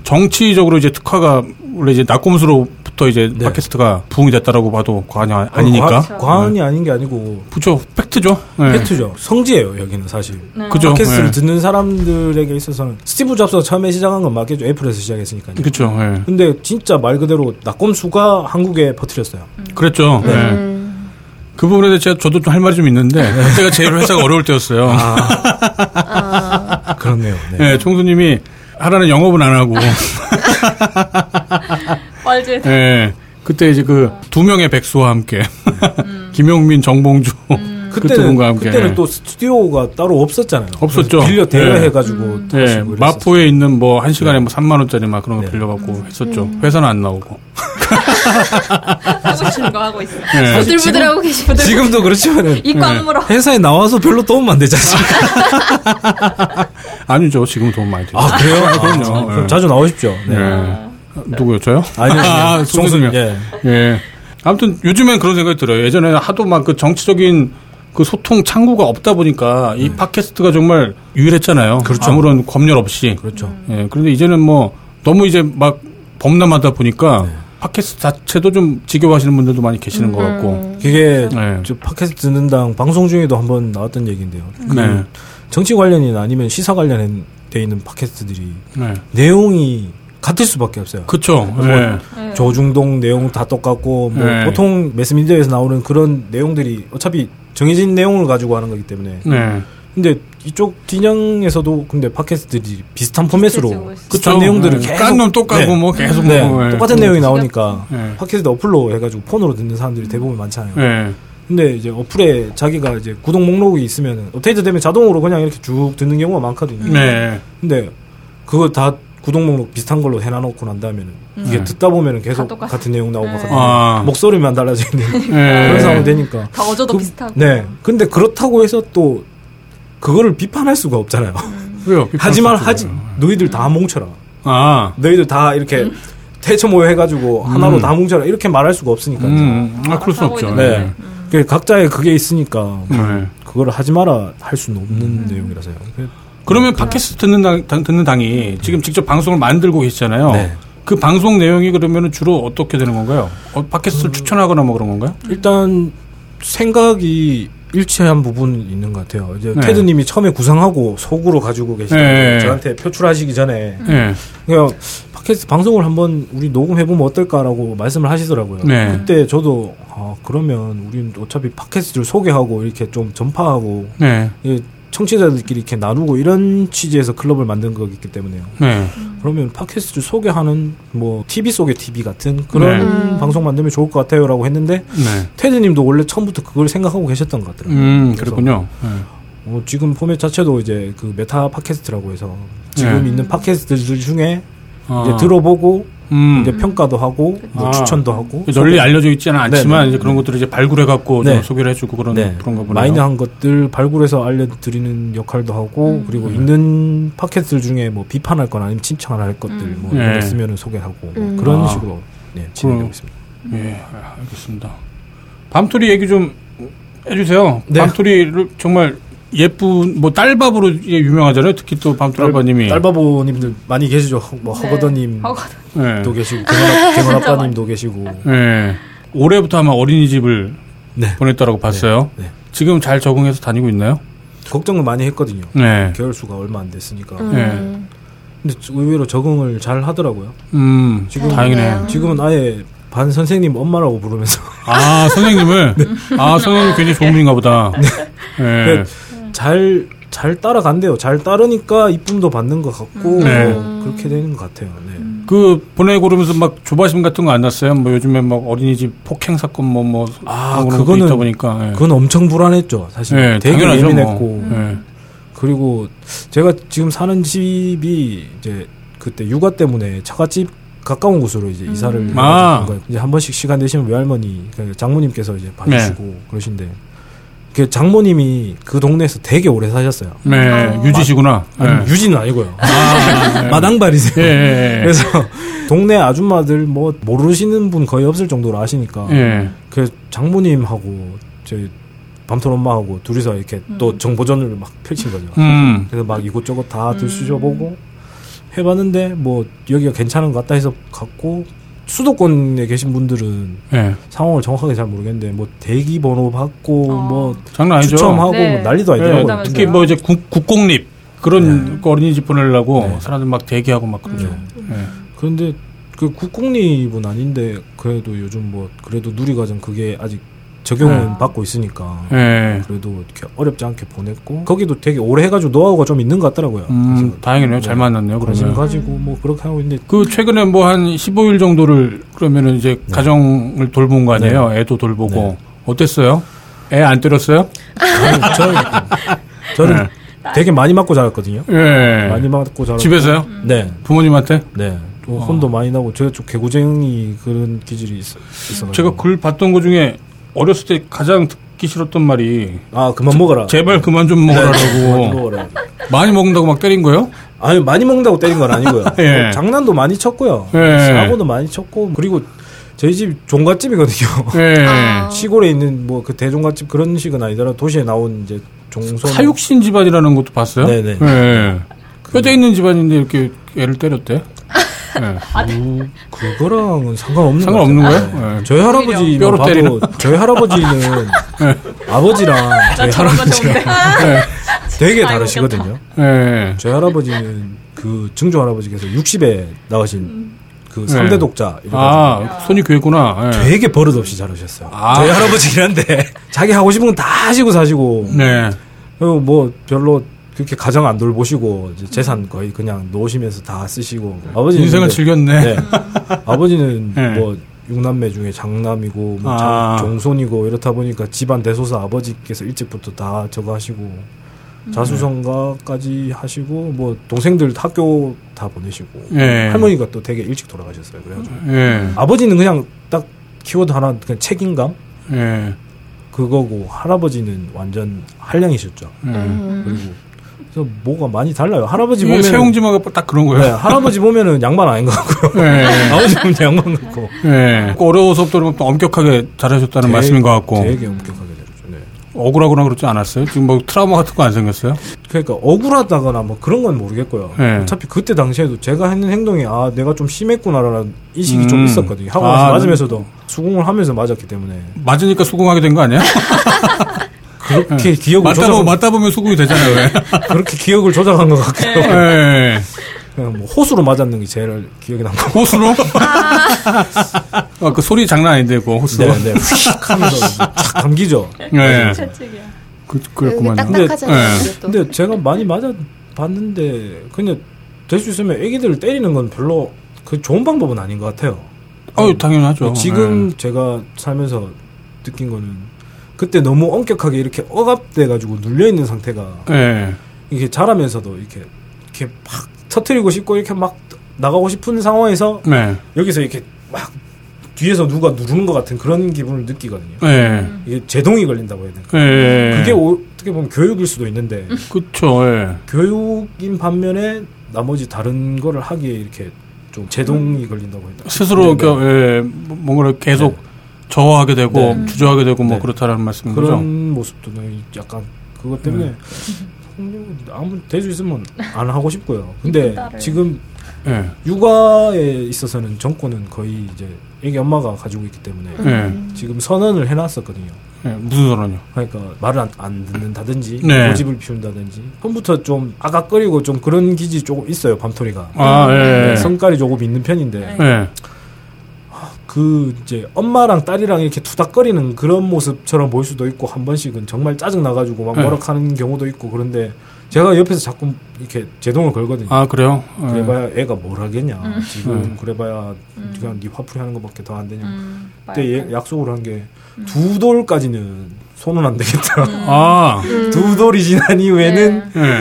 정치적으로 이제 특화가 원래 이제 나꼼수로부터 이제 네. 팟캐스트가 부흥이 됐다라고 봐도 과언이 아- 아니니까. 과, 과언이 아닌 게 아니고 그죠. 팩트죠. 예. 팩트죠. 성지예요 여기는 사실. 네. 그죠. 팟캐스트를 예. 듣는 사람들에게 있어서는 스티브 잡스가 처음에 시작한 건 맞겠죠. 애플에서 시작했으니까요. 그죠. 예. 근데 진짜 말 그대로 나꼼수가 한국에 퍼뜨렸어요. 그랬죠. 네. 예. 음. 그 부분에 대해서 저도 좀 할 말이 좀 있는데 그때가 제일 회사가 어려울 때였어요. 아, 그렇네요. 네. 예, 총수님이 하라는 영업은 안 하고 얼제 예. 그때 이제 그 두 명의 백수와 함께 김용민, 정봉주 그두 그때는 분과 함께 그때는 또 스튜디오가 따로 없었잖아요. 없었죠. 빌려 네. 대여해가지고 예, 하시고 그랬었어요. 마포에 있는 뭐 한 시간에 뭐 3만 원짜리 막 그런 거 네. 빌려갖고 했었죠. 회사는 안 나오고. 하고 싶은 거 하고 있어요. 예. 부들부들하고 계시고 지금도 그렇지만은 이 꽉물어. 회사에 나와서 별로 도움 안 되지 않습니까? 아니죠. 지금 돈 많이 들죠. 아 그래요? 아, 그럼요. 참, 그럼 예. 자주 나오십시오. 네. 예. 누구요? 저요? 아니요, 아, 아니요. 송승이요. 예. 예. 아무튼 요즘엔 그런 생각이 들어요. 예전에 하도 막 그 정치적인 그 소통 창구가 없다 보니까 이 팟캐스트가 정말 유일했잖아요. 그렇죠. 아무런 검열 없이. 그렇죠. 예. 그런데 이제는 뭐 너무 이제 막 범람하다 보니까 네. 팟캐스트 자체도 좀 지겨워하시는 분들도 많이 계시는 것 같고. 그게 네. 저 팟캐스트 듣는 당 방송 중에도 한번 나왔던 얘기인데요. 그 네. 정치 관련이나 아니면 시사 관련돼 있는 팟캐스트들이 네. 내용이 같을 수밖에 없어요. 그쵸. 뭐 예. 네. 조중동 내용 다 똑같고 뭐 네. 보통 매스미디어에서 나오는 그런 내용들이 어차피 정해진 내용을 가지고 하는 거기 때문에 네. 근데 이쪽 진영에서도 근데 팟캐스트들이 비슷한 포맷으로 그쵸. 내용들을 예. 계속 깐놈 까고 네. 뭐 계속 네. 뭐, 예. 똑같은 내용이 나오니까 예. 팟캐스트 어플로 해가지고 폰으로 듣는 사람들이 대부분 많잖아요. 예. 근데 이제 어플에 자기가 이제 구독 목록이 있으면 업데이트 되면 자동으로 그냥 이렇게 쭉 듣는 경우가 많거든요. 네. 근데 그거 다 구독 목록 비슷한 걸로 해놔놓고 난 다음에는 이게 음. 듣다 보면은 계속. 같은 내용 나오고 네. 같은 아. 목소리만 달라져 있는 예. 그런 상황이 되니까 다 어조도 그- 비슷하고. 네. 근데 그렇다고 해서 또 그거를 비판할 수가 없잖아요. 왜요? 하지만 하지 수 있어요. 너희들 다 뭉쳐라. 아. 너희들 다 이렇게 태초 모여 해가지고 하나로 다 뭉쳐라 이렇게 말할 수가 없으니까. 음, 아, 그럴 수 없죠. 네. 그 각자의 그게 있으니까 네. 그걸 하지 마라 할 수는 없는 내용이라서요. 그- 그러면 팟캐스트 듣는 당, 당- 듣는 당이 지금 직접 방송을 만들고 계시잖아요. 네. 그 방송 내용이 그러면 주로 어떻게 되는 건가요? 어, 팟캐스트를 추천하거나 뭐 그런 건가요? 일단 생각이 일치한 부분이 있는 것 같아요. 이제 네. 테드님이 처음에 구상하고 속으로 가지고 계시는데 네. 저한테 표출하시기 전에 네. 그냥 팟캐스트 방송을 한번 우리 녹음해보면 어떨까라고 말씀을 하시더라고요. 네. 그때 저도 아, 그러면 우리는 어차피 팟캐스트를 소개하고 이렇게 좀 전파하고 네. 이 청취자들끼리 이렇게 나누고 이런 취지에서 클럽을 만든 거기 때문에요. 네. 그러면 팟캐스트를 소개하는 뭐 TV 속의 TV 같은 그런 네. 방송 만들면 좋을 것 같아요라고 했는데 네. 테드님도 원래 처음부터 그걸 생각하고 계셨던 것 같더라고요. 음, 그렇군요. 네. 어, 지금 포맷 자체도 이제 그 메타 팟캐스트라고 해서 지금 네. 있는 팟캐스트들 중에 아. 이제 들어보고 음. 이제 평가도 하고 뭐 아. 추천도 하고 널리 알려져 있지는 않지만 네, 네. 이제 그런 것들을 이제 발굴해 갖고 네. 좀 소개를 해주고 그런 네. 그런가 보네요. 마이너한 것들 발굴해서 알려드리는 역할도 하고 그리고 음. 있는 팟캐스트 중에 뭐 비판할 건 아니면 칭찬할 것들 음. 뭐 네. 이런 거 있으면은 소개하고 뭐 음. 그런 아. 식으로 네, 진행되고 그럼- 있습니다. 예, 아, 알겠습니다. 밤토리 얘기 좀 해주세요. 네. 밤토리를 정말 예쁜 뭐 딸밥으로 유명하잖아요. 특히 또 밤토리 아빠님이. 딸바보님들 많이 계시죠. 뭐 네. 허거더님도 허거더. 예. 계시고 개원 아빠님도 계시고 예. 올해부터 아마 어린이집을 네. 보냈다라고 봤어요. 네. 지금 잘 적응해서 다니고 있나요? 걱정을 많이 했거든요. 네. 개월 수가 얼마 안 됐으니까. 음. 근데 의외로 적응을 잘 하더라고요. 음, 지금 다행이네요. 지금은 아예 반 선생님 엄마라고 부르면서 아, 선생님을? 아, 선생님 굉장히 좋은 분인가 보다. 예. 네. 잘, 잘 따라간대요. 잘 따르니까 이쁨도 받는 것 같고, 네. 뭐 그렇게 되는 것 같아요. 네. 그 보내고 그러면서 막 조바심 같은 거 안 났어요? 뭐 요즘에 막 어린이집 폭행 사건 뭐 뭐 아, 그거는- 있다 보니까. 예. 그건 엄청 불안했죠. 사실. 예, 되게 당연하죠, 예민했고. 뭐. 예. 그리고 제가 지금 사는 집이 이제 그때 육아 때문에 처갓집 가까운 곳으로 이제 이사를 해가지고 아. 이제 한 번씩 시간 되시면 외할머니, 그러니까 장모님께서 이제 봐주시고 네. 그러신데 그 장모님이 그 동네에서 되게 오래 사셨어요. 네, 유지시구나. 아니, 예. 유지는 아니고요. 아, 예. 마당발이세요. 예, 예, 예. 그래서 동네 아줌마들 뭐 모르시는 분 거의 없을 정도로 아시니까 예. 그 장모님하고 저희 밤톨 엄마하고 둘이서 이렇게 또 정보전을 막 펼친 거죠. 음. 그래서 막 이곳저곳 다 들쑤셔보고 해봤는데 뭐 여기가 괜찮은 것 같다 해서 갔고 수도권에 계신 분들은 예. 상황을 정확하게 잘 모르겠는데 뭐 대기 번호 받고 어. 뭐 장난 아니죠. 추첨하고 네. 뭐 난리도 예, 아니더라고요. 그다음에 특히 뭐 이제 국, 국공립 그런 거 어린이집 보내려고 네. 사람들 막 대기하고 막 그러죠. 네. 예. 그런데 그 국공립은 아닌데 그래도 요즘 뭐 그래도 누리과정 그게 아직 적용은 아. 받고 있으니까 예. 그래도 이렇게 어렵지 않게 보냈고 거기도 되게 오래 해가지고 노하우가 좀 있는 것 같더라고요. 음, 다행이네요. 잘 만났네요. 관심. 가지고 뭐 그렇게 하고 있는데 그 최근에 뭐 한 15일 정도를 그러면은 이제 가정을 돌본 거 아니에요? 애도 돌보고 네. 어땠어요? 애 안 때렸어요? 아니, 저는, 저는 되게 많이 맞고 자랐거든요. 예. 많이 맞고 자랐고 집에서요? 네, 부모님한테? 네. 좀 어. 혼도 많이 나고 제가 좀 개구쟁이 그런 기질이 있, 있어가지고 제가 글 봤던 거 중에 어렸을 때 가장 듣기 싫었던 말이 아 그만 먹어라. 제발 그만 좀 네, 많이 먹으라고 먹어라. 많이 먹는다고 막 때린 거예요? 아니 많이 먹는다고 때린 건 아니고요. 예. 뭐 장난도 많이 쳤고요. 예. 사고도 많이 쳤고 그리고 저희 집 종갓집이거든요. 예. 아. 시골에 있는 뭐 그 대종갓집 그런 식은 아니더라 도시에 나온 이제 종손 사육신 집안이라는 것도 봤어요? 네네. 예. 뼈대 있는 집안인데 이렇게 애를 때렸대? 예. 그, 그거랑은 상관없는 상관없는 것 거예요? 같아요. 예. 저희 할아버지 뼈로 때리는? 저희 할아버지는 아버지랑 저희 할아버지랑 되게 다르시거든요. 예. 저희 할아버지는 그 증조 할아버지께서 60에 나가신 그 네. 3대 독자 아, 손이 괴구나. 예. 되게 버릇없이 잘하셨어요. 아. 저희 할아버지긴 한데 자기 하고 싶은 건 다 하시고 사시고 네. 그리고 뭐 별로 그렇게 가정 안 돌보시고 이제 재산 거의 그냥 놓으시면서 다 쓰시고 아버지는 인생을 근데- 즐겼네. 네. 아버지는 네. 뭐 육남매 중에 장남이고 뭐 아. 장- 종손이고 이렇다 보니까 집안 대소사 아버지께서 일찍부터 다 저거 하시고 자수성가까지 하시고 뭐 동생들 학교 다 보내시고 예. 할머니가 또 되게 일찍 돌아가셨어요. 그래가지고 예. 아버지는 그냥 딱 키워드 하나 그냥 책임감 예. 그거고 할아버지는 완전 한량이셨죠. 예. 그리고 그래서 뭐가 많이 달라요. 할아버지 이게 보면 세용지마가 딱 그런 네, 거예요. 할아버지 보면은 양반 아닌 것 같고요. 예. 아버지 보면 양반 같고 예. 그 어려워서부터 또 엄격하게 잘하셨다는 말씀인 것 같고 되게 엄격하게 되죠. 네. 억울하거나 그렇지 않았어요? 지금 뭐 트라우마 같은 거 안 생겼어요? 그러니까 억울하다거나 뭐 그런 건 모르겠고요. 네. 어차피 그때 당시에도 제가 했는 행동이 아 내가 좀 심했구나라는 인식이 좀 음. 있었거든요. 하고 아, 나서 맞으면서도 수긍을 하면서 맞았기 때문에 맞으니까 수긍하게 된 거 아니야? 그렇게 기억을 맞다 조작 보면 맞다 보면 수긍이 되잖아요. 왜? 그렇게 기억을 조작한 것 같고요. 예. 그냥 뭐 호수로 맞았는 게 제일 기억에 남고. 호수로? 아, 그 소리 장난 아닌데, 그 호수. 네, 네. 휙 하면서 착 감기죠. 예. 채찍이야. 그, 그랬구만요. 딱딱하잖아요. 근데, 또. 근데 제가 많이 맞아 봤는데 그냥 될 수 있으면 애기들을 때리는 건 별로 그 좋은 방법은 아닌 것 같아요. 어 당연하죠. 지금 제가 살면서 느낀 거는 그때 너무 엄격하게 이렇게 억압돼 가지고 눌려 있는 상태가 예. 예. 이게 자라면서도 이렇게 이렇게 막 터트리고 싶고 이렇게 막 나가고 싶은 상황에서 네. 여기서 이렇게 막 뒤에서 누가 누르는 것 같은 그런 기분을 느끼거든요. 예. 이게 제동이 걸린다고 해야 되나? 예. 그게 오- 어떻게 보면 교육일 수도 있는데 그쵸, 예. 교육인 반면에 나머지 다른 거를 하기에 이렇게 좀 제동이 걸린다고 해야 되나? 스스로, 네, 네. 그, 예, 뭐- 뭔가를 계속 저하게 되고, 네. 주저하게 되고, 뭐, 네. 그렇다는 말씀인 그런 거죠? 모습도 약간 그것 때문에 아무 될수 있으면 안 하고 싶고요. 근데 딸을. 지금 예. 육아에 있어서는 정권은 거의 이제 애기 엄마가 가지고 있기 때문에 예. 지금 선언을 해놨었거든요. 예. 무슨 선언이요? 그러니까 말을 안, 안 듣는다든지 네. 고집을 피운다든지 처음부터 좀 아각거리고 좀 그런 기질이 조금 있어요 밤토리가 아, 예. 네, 성깔이 조금 있는 편인데 예. 그 이제 엄마랑 딸이랑 이렇게 투닥거리는 그런 모습처럼 보일 수도 있고 한 번씩은 정말 짜증 나가지고 막 네. 뭐락하는 경우도 있고 그런데 제가 옆에서 자꾸 이렇게 제동을 걸거든요. 아, 그래요? 예. 그래봐야 애가 뭘 하겠냐. 지금 음. 그래봐야 그냥 네 화풀이 하는 것밖에 더 안 되냐. 음, 그때 얘- 약속을 한 게 두 돌까지는 손은 안 되겠다. 아, 두 돌이 지난 이후에는 예.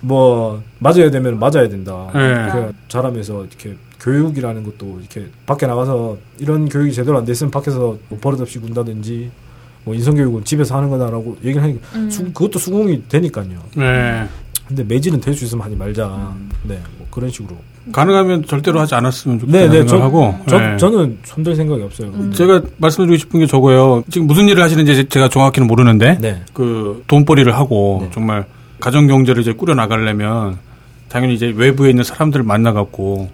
뭐 맞아야 되면 맞아야 된다. 예. 그 자라면서 이렇게 교육이라는 것도 이렇게 밖에 나가서 이런 교육이 제대로 안 됐으면 밖에서 뭐 버릇없이 군다든지 뭐 인성교육은 집에서 하는 거다라고 얘기를 하니까 수- 그것도 수긍이 되니까요. 예. 근데 매질은 될 수 있으면 하지 말자. 네, 뭐 그런 식으로. 가능하면 절대로 하지 않았으면 네, 좋겠다는 네, 저, 생각하고. 저, 예. 저는 손댈 생각이 없어요. 제가 말씀드리고 싶은 게 저거예요. 지금 무슨 일을 하시는지 제가 정확히는 모르는데, 네. 그 돈벌이를 하고 네. 정말 가정 경제를 이제 꾸려 나가려면 당연히 이제 외부에 있는 사람들을 만나 갖고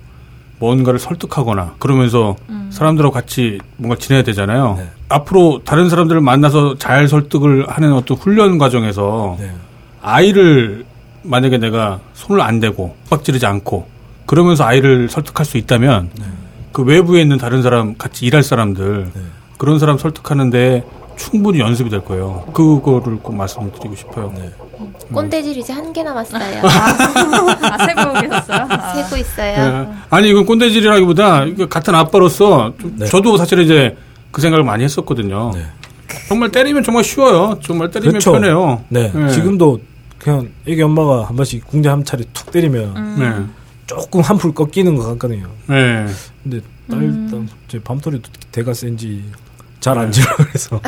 뭔가를 설득하거나 그러면서 사람들하고 같이 뭔가 지내야 되잖아요. 네. 앞으로 다른 사람들을 만나서 잘 설득을 하는 어떤 훈련 과정에서 네. 아이를 만약에 내가 손을 안 대고 빡지르지 않고 그러면서 아이를 설득할 수 있다면 네. 그 외부에 있는 다른 사람 같이 일할 사람들 네. 그런 사람 설득하는데 충분히 연습이 될 거예요. 그거를 꼭 말씀드리고 싶어요. 네. 꼰대질 이제 한 개 남았어요. 아, 세고 계셨어요? 아. 세고 있어요. 예. 아니 이건 꼰대질이라기보다 이거 같은 아빠로서 좀 네. 저도 사실 이제 그 생각을 많이 했었거든요. 네. 정말 때리면 정말 쉬워요. 정말 때리면 그렇죠. 편해요. 네. 예. 지금도 그냥 애기 엄마가 한 번씩 궁대 한 차례 툭 때리면 음. 네. 조금 한풀 꺾이는 것 같거든요. 네. 근데 딸, 딸, 제 밤토리도 대가 센지 잘안 질러 그래서.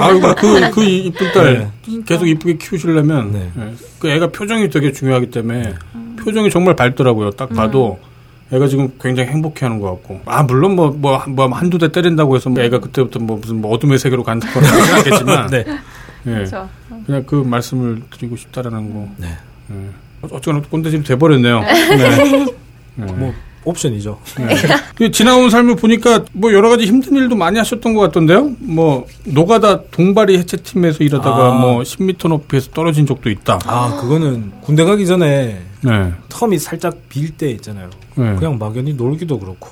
아유 그, 그 이쁜 딸 네. 계속 이쁘게 키우시려면 네. 예. 그 애가 표정이 되게 중요하기 때문에 표정이 정말 밝더라고요. 딱 봐도 애가 지금 굉장히 행복해하는 것 같고 아 물론 뭐 뭐 뭐 한두 대 때린다고 해서 뭐 애가 그때부터 뭐 무슨 뭐 어둠의 세계로 간다거나 하진 않겠지만 네. 예. 그렇죠. 그냥 그 말씀을 드리고 싶다라는 거. 네. 예. 어쨌거나 꼰대질이 돼버렸네요. 네. 네. 뭐 옵션이죠. 그 지나온 삶을 보니까 뭐 여러 가지 힘든 일도 많이 하셨던 것 같던데요. 뭐 노가다 동바리 해체팀에서 일하다가 아. 뭐 10m 높이에서 떨어진 적도 있다. 아 그거는 군대 가기 전에 네. 텀이 살짝 빌 때 있잖아요. 네. 그냥 막연히 놀기도 그렇고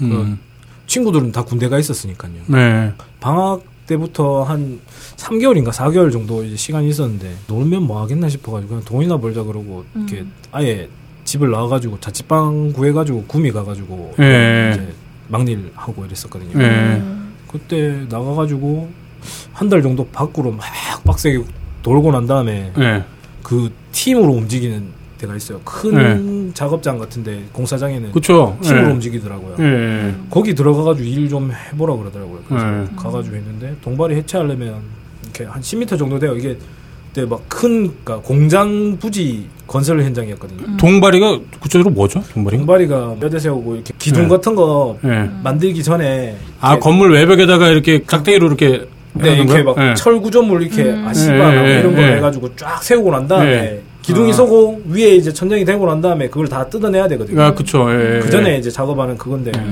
음. 친구들은 다 군대 가 있었으니까요. 네. 방학 때부터 한 3개월인가 4개월 정도 이제 시간이 있었는데 놀면 뭐 하겠나 싶어가지고 그냥 돈이나 벌자 그러고 이렇게 아예 집을 나와가지고 자취방 구해가지고 구미 가가지고 네. 이제 막일 하고 이랬었거든요. 네. 그때 나가가지고 한 달 정도 밖으로 막 빡세게 돌고 난 다음에 네. 그 팀으로 움직이는 데가 있어요. 큰 작업장 같은데 공사장에는 그쵸. 팀으로 예. 움직이더라고요. 예, 예. 거기 들어가가지고 일 좀 해보라 그러더라고요. 그래서 네. 가가지고 했는데 동발이 해체하려면 이렇게 한 10m 정도 돼요. 이게 그때 막큰 그러니까 공장 부지 건설 현장이었거든요. 동바리가 구체적으로 뭐죠? 동바리? 동발이가 뼈대 세우고 이렇게 기둥 네. 같은 거 예. 만들기 전에 아, 건물 외벽에다가 이렇게 짝대기로 이렇게 네, 이렇게? 막 예. 철 구조물 이렇게 아시바 예, 막 예, 이런 거 예. 해가지고 쫙 세우고 난 다음에 예. 기둥이 아. 서고 위에 이제 천장이 되고 난 다음에 그걸 다 뜯어내야 되거든요. 아, 그쵸. 예. 그 전에 이제 작업하는 그건데 예.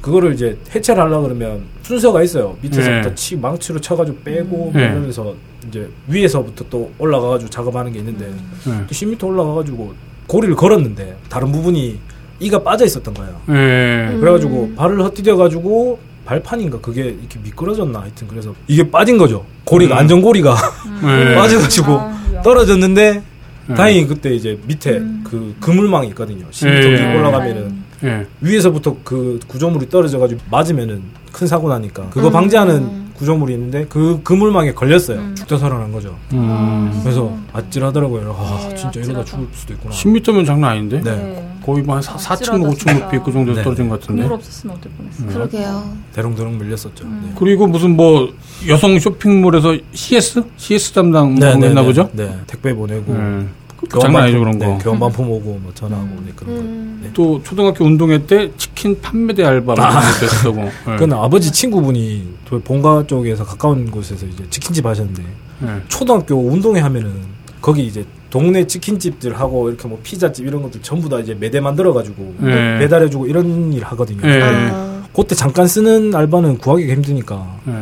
그거를 이제 해체를 하려 그러면 순서가 있어요. 밑에서부터 예. 치 망치로 쳐가지고 빼고 예. 이러면서 이제 위에서부터 또 올라가가지고 작업하는 게 있는데 예. 또 10m 올라가가지고 고리를 걸었는데 다른 부분이 이가 빠져 있었던 거예요. 예. 그래가지고 발을 헛디뎌가지고 발판인가 그게 이렇게 미끄러졌나 하여튼 그래서 이게 빠진 거죠. 고리가 음. 안전고리가 예. 빠져가지고 아. 떨어졌는데 예. 다행히 그때 이제 밑에 그 그물망이 있거든요. 10m 예. 길 올라가면은 예. 위에서부터 그 구조물이 떨어져가지고 맞으면은 큰 사고 나니까 그거 방지하는 구조물이 있는데 그 그물망에 걸렸어요. 죽다 살아난 거죠. 음. 그래서 아찔하더라고요. 아 네, 진짜 이러다 아찔하다. 죽을 수도 있구나. 10m면 장난 아닌데? 네. 거의 뭐한 4층, 아찔하다, 5층 진짜. 높이 그 정도에서 네. 떨어진 것 같은데. 건물 없었으면 어떨 뻔했어. 그러게요. 대롱대롱 밀렸었죠. 네. 그리고 무슨 뭐 여성 쇼핑몰에서 CS? CS 담당 네, 뭐 네, 했나 네. 보죠? 네, 택배 보내고 예. 그 장난 아니죠 그런 거. 네, 교환 반품 오고 뭐 전화하고 네, 그런 음. 거. 네. 또 초등학교 운동회 때 치킨 판매대 알바 뭐 이런 것도 했었고. 예. 그건 아버지 친구분이 저 본가 쪽에서 가까운 곳에서 이제 치킨집 하셨는데 예. 초등학교 운동회 하면은 거기 이제 동네 치킨집들 하고 이렇게 뭐 피자집 이런 것들 전부 다 이제 매대 만들어 가지고 네. 배달해 주고 이런 일 하거든요. 예. 아, 그때 잠깐 쓰는 알바는 구하기가 힘드니까 예.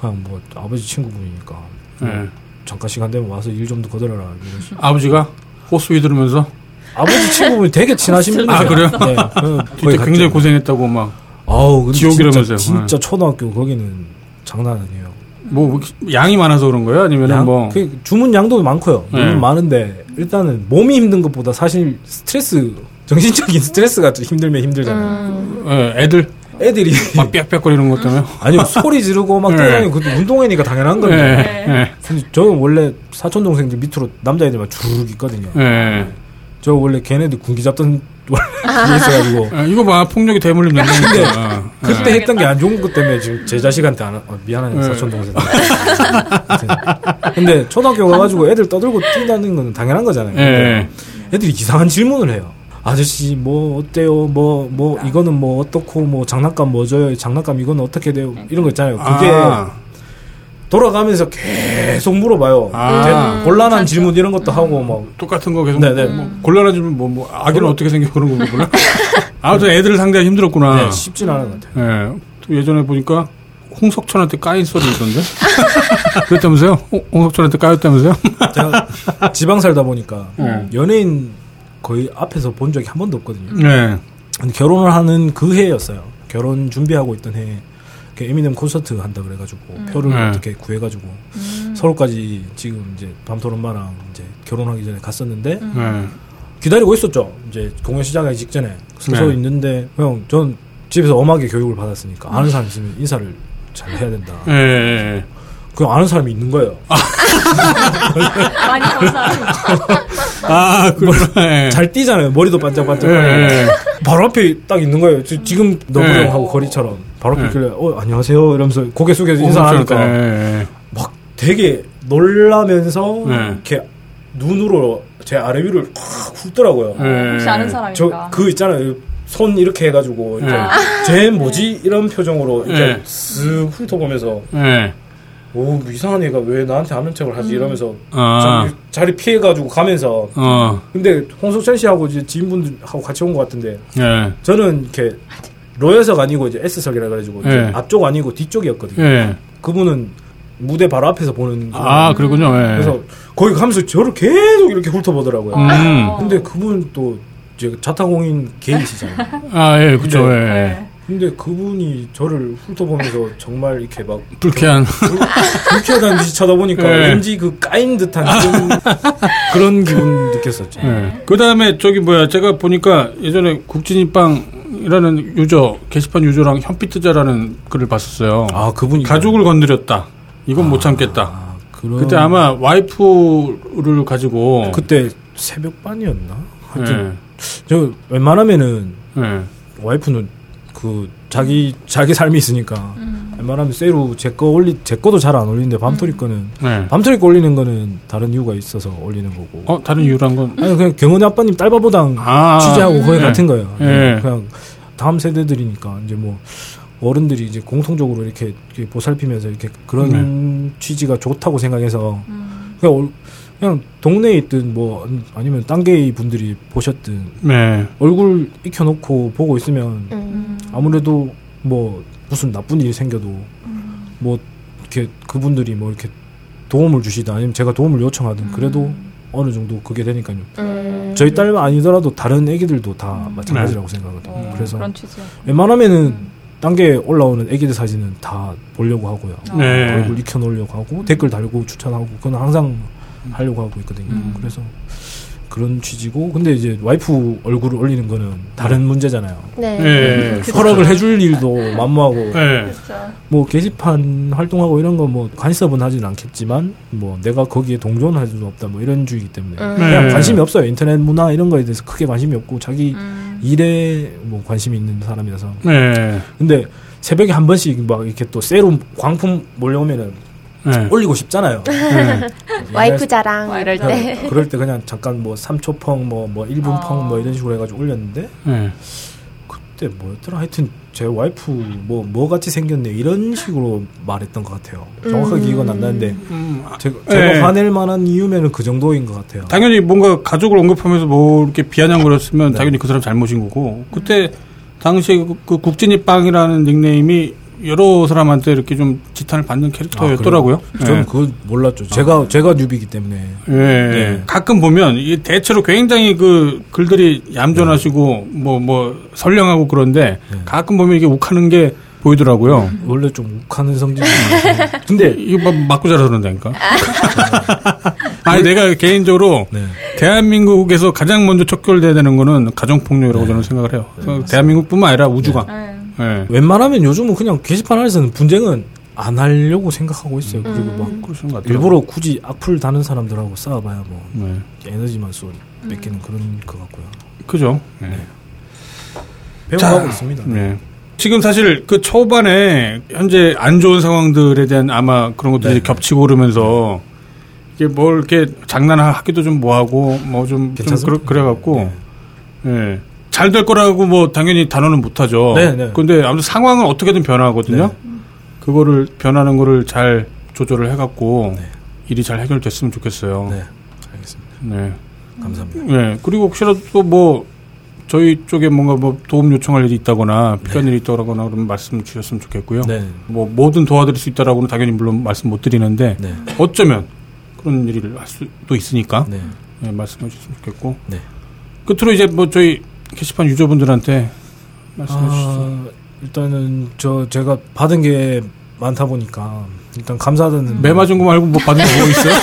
그냥 뭐 아버지 친구분이니까 예. 잠깐 시간 되면 와서 일 좀 더 거들어라. 아버지가 호수위 들으면서 아버지 친구분이 되게 친하신 분이세요. 아, 그래요? 네. 그 진짜 거기 굉장히 갔죠. 고생했다고 막. 아우 근데 지옥이라면서요. 진짜, 진짜 초등학교 거기는 장난 아니에요. 뭐 양이 많아서 그런 거예요? 아니면은 양- 뭐그 주문 양도 많고요. 네. 물론 많은데 일단은 몸이 힘든 것보다 사실 스트레스 정신적인 스트레스가 좀 힘들면 힘들잖아요. 음. 예, 애들 애들이 막 빽빽거리는 것 때문에. 아니요 소리 지르고 막 네. 뛰어다니고 그것도 운동회니까 당연한 예. 건데. 예. 근데 저는 원래 사촌 동생들 밑으로 남자애들만 주르륵 있거든요. 예. 저 원래 걔네들 군기 잡던 원래 있어가지고 예, 이거 봐 폭력이 대물림 된다니까. 그때 했던 게 안 좋은 것 때문에 지금 제 자식한테 안, 어, 미안하네 네. 사촌 동생. 근데 초등학교 가가지고 애들 떠들고 뛴다는 건 당연한 거잖아요. 예. 애들이 이상한 질문을 해요. 아저씨 뭐 어때요? 뭐뭐 이거는 뭐 어떻고 뭐 장난감 뭐 줘요? 장난감 이거는 어떻게 돼요? 이런 거 있잖아요. 그게 아, 돌아가면서 계속 물어봐요. 아. 곤란한 질문 이런 것도 하고 막 똑같은 거 계속 네네. 뭐, 곤란한 질문 뭐, 뭐 아기는 어떻게 생겨 그런 거 몰라? 아무튼 애들을 상대하기 힘들었구나. 네, 쉽진 않은 것 같아요. 예. 또 예전에 보니까 홍석천한테 까인 소리 있던데. 그랬다면서요? 홍- 홍석천한테 까였다면서요? 제가 지방 살다 보니까 음. 연예인 거의 앞에서 본 적이 한 번도 없거든요. 네. 근데 결혼을 하는 그 해였어요. 결혼 준비하고 있던 해. 그 에미넴 콘서트 한다 그래가지고 표를 네. 어떻게 구해가지고 서울까지 지금 이제 밤토론마랑 이제 결혼하기 전에 갔었는데 네. 기다리고 있었죠. 이제 공연 시작하기 직전에 서서 네. 있는데 형 전 집에서 엄하게 교육을 받았으니까 아는 사람 있으면 인사를 잘 해야 된다. 예, 예. 그 아는 사람이 있는 거예요. 많이 감사해요. 아, 그렇구나. 예. 잘 뛰잖아요. 머리도 반짝반짝. 예, 예. 바로 앞에 딱 있는 거예요. 지- 지금 너구령하고 네. 거리처럼 바로 앞에 네. 있길래 어 안녕하세요 이러면서 고개 숙여서 인사하니까 예, 예. 막 되게 놀라면서 네. 이렇게 눈으로 제 아래 위를 확 훑더라고요. 예. 혹시 아는 사람이니까. 저그 있잖아요. 손 이렇게 해가지고 네. 쟤 뭐지 이런 표정으로 네. 쓱 훑어보면서 예. 오 이상한 애가 왜 나한테 아는 척을 하지 이러면서 아, 자기 자리 피해가지고 가면서 어, 근데 홍석천 씨하고 이제 지인분들하고 같이 온 것 같은데 예. 저는 이렇게 로여석 아니고 이제 S석이라 그래가지고 이제 네. 앞쪽 아니고 뒤쪽이었거든요. 예. 그분은 무대 바로 앞에서 보는 아, 그렇군요. 예. 그래서 거기 가면서 저를 계속 이렇게 훑어보더라고요. 음. 근데 그분 또 이제 자타공인 게이시잖아요. 아, 예, 예. 네. 근데 그분이 저를 훑어보면서 정말 이렇게 막 불쾌한. 불쾌하다는 듯이 쳐다보니까 네. 왠지 그 까인 듯한 그런, 기분 느꼈었죠. 예. 그 다음에 저기 뭐야, 제가 보니까 예전에 국진이빵이라는 유저, 게시판 유저랑 현피트자라는 글을 봤었어요. 아 그분이 가족을 건드렸다. 이건 못 참겠다. 아, 그런 그때 아마 와이프를 가지고 그때 새벽반이었나? 하여튼 예. 저 웬만하면은 예. 와이프는 그 자기 자기 삶이 있으니까 웬만하면 세로 제 거 올리 제 거도 잘 안 올리는데 밤토리 거는 예. 밤토리 거 올리는 거는 다른 이유가 있어서 올리는 거고. 어 다른 이유란 건 아니 그냥 경은이 아빠님 딸바보당 아, 취재하고 거의 예. 같은 거예요. 예. 그냥 다음 세대들이니까 이제 뭐 어른들이 이제 공통적으로 이렇게, 보살피면서 이렇게 그런 네. 취지가 좋다고 생각해서 그냥, 얼- 그냥 동네에 있든 뭐 아니면 딴게 분들이 보셨든 네. 얼굴 익혀놓고 보고 있으면 음. 아무래도 뭐 무슨 나쁜 일이 생겨도 뭐 이렇게 그분들이 뭐 이렇게 도움을 주시든 아니면 제가 도움을 요청하든 그래도 어느 정도 그게 되니까요. 음. 저희 딸만 아니더라도 다른 애기들도 다 마찬가지라고 생각하거든요. 어, 그래서 그런 취지. 웬만하면은 딴게 올라오는 애기들 사진은 다 보려고 하고요. 네. 얼굴 익혀놓으려고 하고 댓글 달고 추천하고 그건 항상 하려고 하고 있거든요. 음. 그래서 그런 취지고 근데 이제 와이프 얼굴을 올리는 거는 다른 문제잖아요. 네. 예. 허락을 해줄 일도 만무하고 예. 그렇죠. 뭐 게시판 활동하고 이런 거 뭐 간섭은 하진 않겠지만 뭐 내가 거기에 동조는 할 수는 없다 뭐 이런 주의이기 때문에 음. 그냥 네. 관심이 없어요 인터넷 문화 이런 거에 대해서 크게 관심이 없고 자기 음. 일에 뭐 관심이 있는 사람이라서 네. 근데 새벽에 한 번씩 막 이렇게 또 새로 광품 몰려오면은 네. 올리고 싶잖아요. 네. 와이프 자랑 이럴. 때. 그럴 때 그냥 잠깐 뭐 3초 펑, 뭐, 뭐 1분 어. 펑, 뭐 이런 식으로 해가지고 올렸는데, 네. 그때 뭐였더라? 하여튼 제 와이프 뭐, 뭐 같이 생겼네. 이런 식으로 말했던 것 같아요. 정확하게 음. 기억은 안 나는데, 음, 아, 제가, 예. 제가 화낼 만한 이유면은 그 정도인 것 같아요. 당연히 뭔가 가족을 언급하면서 뭐 이렇게 비아냥거렸으면 당연히 그 사람 잘못인 거고 그때 당시에 그, 그 국진이 빵이라는 닉네임이 여러 사람한테 이렇게 좀 지탄을 받는 캐릭터였더라고요. 아, 저는 그걸 몰랐죠. 제가, 제가 뉴비기 때문에. 예. 네. 가끔 보면 이 대체로 굉장히 그 글들이 얌전하시고 뭐뭐 선량하고 그런데 네. 가끔 보면 이게 욱하는 게 보이더라고요. 원래 좀 욱하는 성질이. 근데, 이거 막 맞고 자라 그런다니까. 아니 내가 개인적으로 네. 대한민국에서 가장 먼저 척결돼야 되는 거는 가정 폭력이라고 저는 생각을 해요. 그래서 대한민국뿐만 아니라 우주가. 네. 예. 웬만하면 요즘은 그냥 게시판 안에서는 분쟁은 안 하려고 생각하고 있어요. 그리고 막 그러시는 것 같아요. 일부러 굳이 악플 다는 사람들하고 싸워봐야 뭐 네. 에너지만 쏘 뺏기는 그런 것 같고요. 그죠. 예. 배워가고 있습니다. 네. 지금 사실 그 초반에 현재 안 좋은 상황들에 대한 아마 그런 것들이 네. 겹치고 그러면서 이게 뭘 이렇게 장난하기도 좀 뭐하고 뭐 좀 좀. 그래 갖고 네. 예. 잘될 거라고 뭐 당연히 단언은 못 하죠. 네, 네. 근데 아무튼 상황은 어떻게든 변화하거든요. 네. 그거를 변하는 거를 잘 조절을 해 갖고 네. 일이 잘 해결됐으면 좋겠어요. 네, 알겠습니다. 네. 감사합니다. 네. 그리고 혹시라도 또 뭐 저희 쪽에 뭔가 뭐 도움 요청할 일이 있다거나 필요한 일이 있다거나 그러면 말씀 주셨으면 좋겠고요. 네, 뭐 뭐든 도와드릴 수 있다라고는 당연히 물론 말씀 못 드리는데 네, 어쩌면 그런 일을 할 수도 있으니까 네, 네, 말씀해 주셨으면 좋겠고 네. 끝으로 이제 뭐 저희 게시판 유저분들한테 말씀해 주시죠. 아, 일단은 저 제가 받은 게 많다 보니까 일단 감사하다는 매 맞은 거 말고 뭐 받은 거뭐 있어요?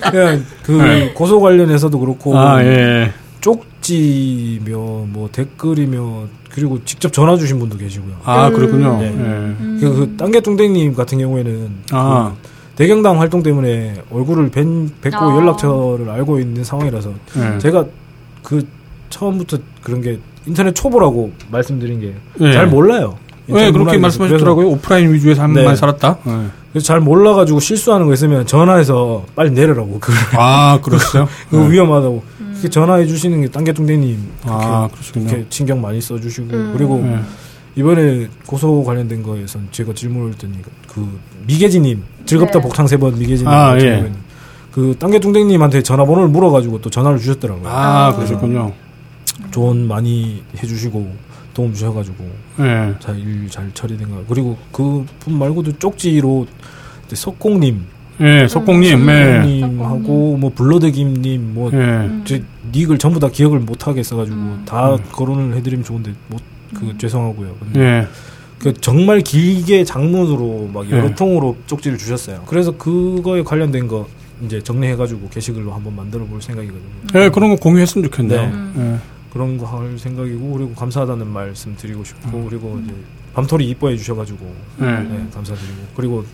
그냥 그 네. 고소 관련해서도 그렇고 아 예. 쪽지며 뭐 댓글이며 그리고 직접 전화 주신 분도 계시고요. 아 그렇군요. 네. 예. 음. 그, 그 땅개뚱땡님 같은 경우에는 아. 그 대경당 활동 때문에 얼굴을 뵌, 뵙고 아. 연락처를 알고 있는 상황이라서 예. 제가 그 처음부터 그런 게 인터넷 초보라고 말씀드린 게잘 예. 몰라요. 왜 인터넷 그렇게. 말씀하셨더라고요? 오프라인 위주의 삶만 네. 살았다. 예. 그래서 잘 몰라가지고 실수하는 거 있으면 전화해서 빨리 내려라고 그, 아 그러셨어요? 그거 네. 위험하다고 그렇게 전화해 주시는 게 그렇게, 아 그러시군요. 이렇게 신경 많이 써주시고 음. 그리고 예. 이번에 고소 관련된 거에선 제가 질문을 했더니 그 미개지님 즐겁다 네. 복창 세번 미개지님 아, 예. 그 땅개뚱땡님한테 전화번호를 물어가지고 또 전화를 주셨더라고요. 아, 아. 그러셨군요. 조언 많이 해주시고 도움 주셔가지고 예. 잘일 잘 처리된 거 그리고 그분 말고도 쪽지로 이제 석공님, 예, 석공님, 예. 님하고 뭐 블러드김님 뭐 예. 제 닉을 전부 다 기억을 못 하겠어가지고 음. 다 거론을 해드리면 좋은데 못그 죄송하고요. 근데 예. 그 정말 길게 장문으로 막 여러 네. 통으로 쪽지를 주셨어요. 그래서 그거에 관련된 거 이제 정리해가지고 게시글로 한번 만들어 볼 생각이거든요. 예, 그런 거 공유했으면 좋겠네요. 네. 음. 예. 그런 거 할 생각이고 그리고 감사하다는 말씀 드리고 싶고 음. 그리고 이제 밤토리 이뻐해 주셔가지고 네. 네, 감사드리고 그리고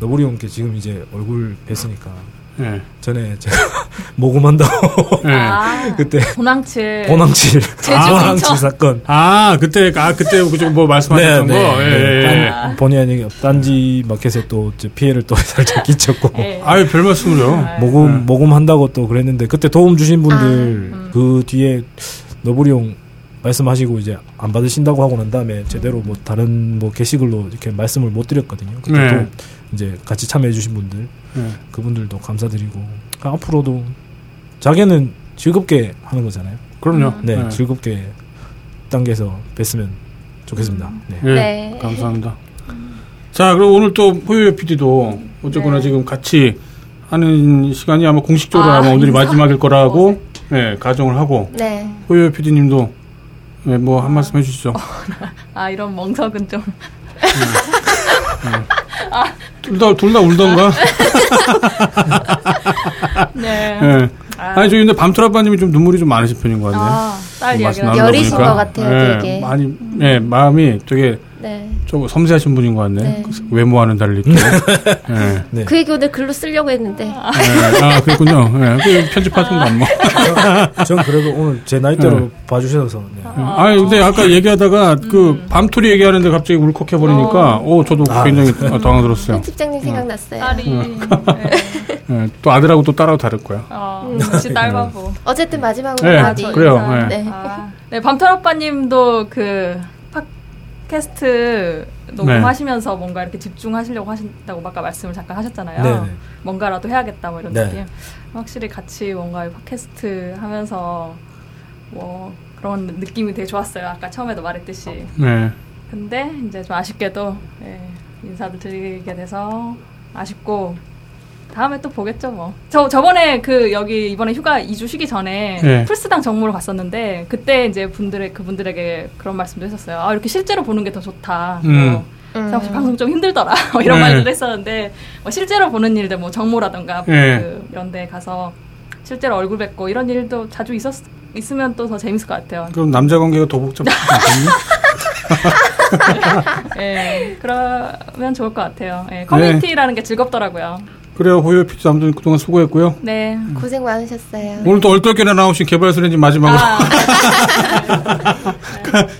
너구리 형께 지금 이제 얼굴 뵀으니까 네. 전에 제가 모금한다고 네. 아, 그때 보낭칠. 보낭칠 제주 보낭칠 근처. 사건 아, 그때, 아, 그때 그쪽 뭐 말씀하셨던 거? 예, 예, 예. 딴- 본의 아니게 딴지 마켓에 또 피해를 또 살짝 끼쳤고 예. 아유, 별 말씀을요. 모금 네. 모금한다고 또 그랬는데 그때 도움 주신 분들 그 뒤에 너구리 형 말씀하시고 이제 안 받으신다고 하고 난 다음에 제대로 뭐 다른 뭐 게시글로 이렇게 말씀을 못 드렸거든요. 그때 네. 또 이제 같이 참여해 주신 분들 네. 그분들도 감사드리고 아, 앞으로도 자기는 즐겁게 하는 거잖아요. 그럼요. 네, 즐겁게 단계에서 뵀으면 좋겠습니다. 네. 예, 네. 감사합니다. 자, 그리고 오늘 또 호요요 PD도 어쨌거나 네. 지금 같이 하는 시간이 아마 공식적으로 아, 아, 마 오늘이 인사? 마지막일 거라고 예, 가정을 하고 네. 호요요 PD님도 예, 뭐한 말씀 해주시죠. 아, 이런 멍석은 좀. 둘다 둘 다 울던가. 네. 예. 아, 아니 저기 근데 밤토라빠님이 좀 눈물이 좀 많으신 편인 것 같네. 아, 딸그 이야기 말씀 나 나누다 여리신 보니까. 것 같아요, 예, 되게. 많이 예, 마음이 되게 네. 좀 섬세하신 분인 것 같네. 네. 그 외모와는 달리 또. 예. 네. 그 얘기 오늘 글로 쓰려고 했는데. 예. 아, 그랬군요. 예. 그 편집하던 거안 먹. 전 그래도 오늘 제 나이대로 네. 봐주셔서 네. 아니 근데 아까 얘기하다가 그 밤토리 얘기하는데 갑자기 울컥해 버리니까 오 저도 아. 굉장히 당황스러웠어요. 편집장님 생각났어요. 딸이. 네. 예, 또 아들하고 또 딸하고 다를 거야. 어, 역시 딸 바보. 어쨌든 마지막으로 네. 그래요. 인사. 네. 네. 아, 네, 밤토라빠님도 그 팟캐스트 녹음하시면서 뭔가 이렇게 집중하시려고 하신다고 아까 말씀을 잠깐 하셨잖아요. 네, 네. 뭔가라도 해야겠다 뭐 이런 네. 느낌. 확실히 같이 뭔가 이 팟캐스트 하면서 뭐 그런 느낌이 되게 좋았어요. 아까 처음에도 말했듯이. 네. 근데 이제 좀 아쉽게도 예, 인사도 드리게 돼서 아쉽고 다음에 또 보겠죠 뭐. 저 저번에 그 여기 이번에 휴가 2주 쉬기 전에 네. 풀스당 정모를 갔었는데 그때 이제 분들의 그분들에게 그런 말씀도 했었어요. 아 이렇게 실제로 보는 게 더 좋다. 음. 뭐, 사실 방송 좀 힘들더라. 뭐 이런 네. 말들도 했었는데 뭐 실제로 보는 일들 뭐 정모라던가 네. 그 이런 데 가서 실제로 얼굴 뵙고 이런 일도 자주 있었 있으면 또 더 재밌을 것 같아요. 그럼 남자 관계가 더 복잡하지 않겠니? 예, 그러면 좋을 것 같아요. 예, 커뮤니티라는 게 즐겁더라고요. 그래요. 호요 피디 아무튼 그동안 수고했고요. 네. 고생 많으셨어요. 오늘 또 얼떨결에 나오신 개발소렌지 마지막으로 아,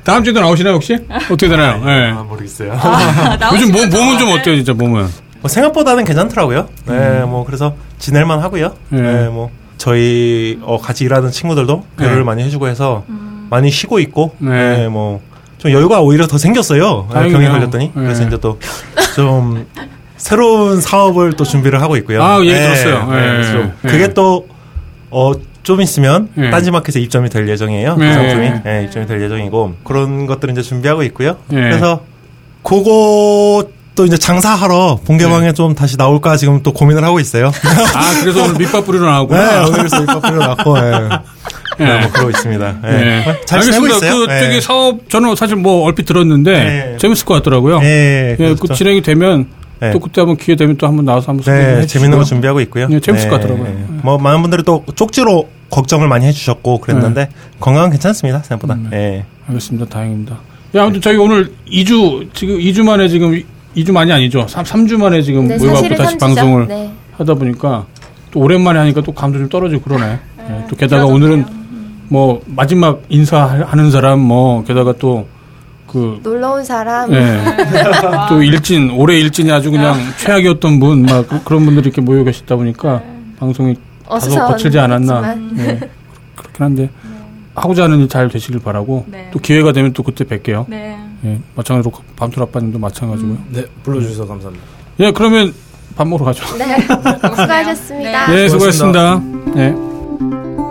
다음 주에도 나오시나요 혹시? 어떻게 되나요? 예. 아, 모르겠어요. 아, 요즘 몸, 몸은 좀 네. 어때요 진짜 몸은? 뭐 생각보다는 괜찮더라고요. 네, 뭐 그래서 지낼만 하고요. 네. 네, 뭐 저희 어, 같이 일하는 친구들도 배려를 네. 많이 해주고 해서 많이 쉬고 있고, 네. 네, 뭐 좀 여유가 오히려 더 생겼어요. 네. 병에 걸렸더니 그래서 네. 이제 또 좀 새로운 사업을 또 준비를 하고 있고요. 아, 얘기 네, 들었어요. 네, 네. 그래서 좀 네. 그게 또 어, 좀 있으면 네. 딴지마켓에 입점이 될 예정이에요. 네. 그 상품이 네, 입점이 될 예정이고 그런 것들을 이제 준비하고 있고요. 네. 그래서 또 이제 장사하러 본개방에 네. 좀 다시 나올까 지금 또 고민을 하고 있어요. 아 그래서 오늘 밑밥 뿌리러 네, 나왔구나. 오늘서 입학 뿌려놨고, 예. 네, 뭐 그러고 있습니다. 예. 네. 잘 지내고 알겠습니다. 있어요. 그 예. 저기 사업 저는 사실 뭐 얼핏 들었는데 네. 재밌을 것 같더라고요. 예, 예, 그래서 그 좀- 진행이 되면 네. 또 그때 한번 기회 되면 또 한번 나와서 한번 소개해 네, 주시고요. 재밌는 거 준비하고 있고요. 네, 재밌을 것 같더라고요. 예. 뭐 많은 분들이 또 쪽지로 걱정을 많이 해주셨고 그랬는데 건강은 괜찮습니다 생각보다. 음, 예. 알겠습니다. 다행입니다. 야, 아무튼 저희 오늘 2주 지금 2주 만에 지금 2주 만이 아니죠. 3, 3주 만에 지금 네, 모여갖고 다시 3주죠. 방송을 네. 하다 보니까 또 오랜만에 하니까 또 감도 좀 떨어지고 그러네. 예, 또 게다가. 오늘은 뭐 마지막 인사하는 사람 뭐 게다가 또 그 놀러 온 사람. 예. 또 일진 올해 일진이 아주 그냥 최악이었던 분 막 그런 분들이 이렇게 모여 계시다 보니까 방송이 다소. 거칠지 않았나. 예. 그렇긴 한데 하고자 하는 일 잘 되시길 바라고 네. 또 기회가 되면 또 그때 뵐게요. 네. 예, 마찬가지로 밤토 아빠님도 마찬가지고요. 네, 불러주셔서 감사합니다. 예, 그러면 밥 먹으러 가죠. 네. 수고하셨습니다. 예, 수고하셨습니다. 수고하셨습니다. 예.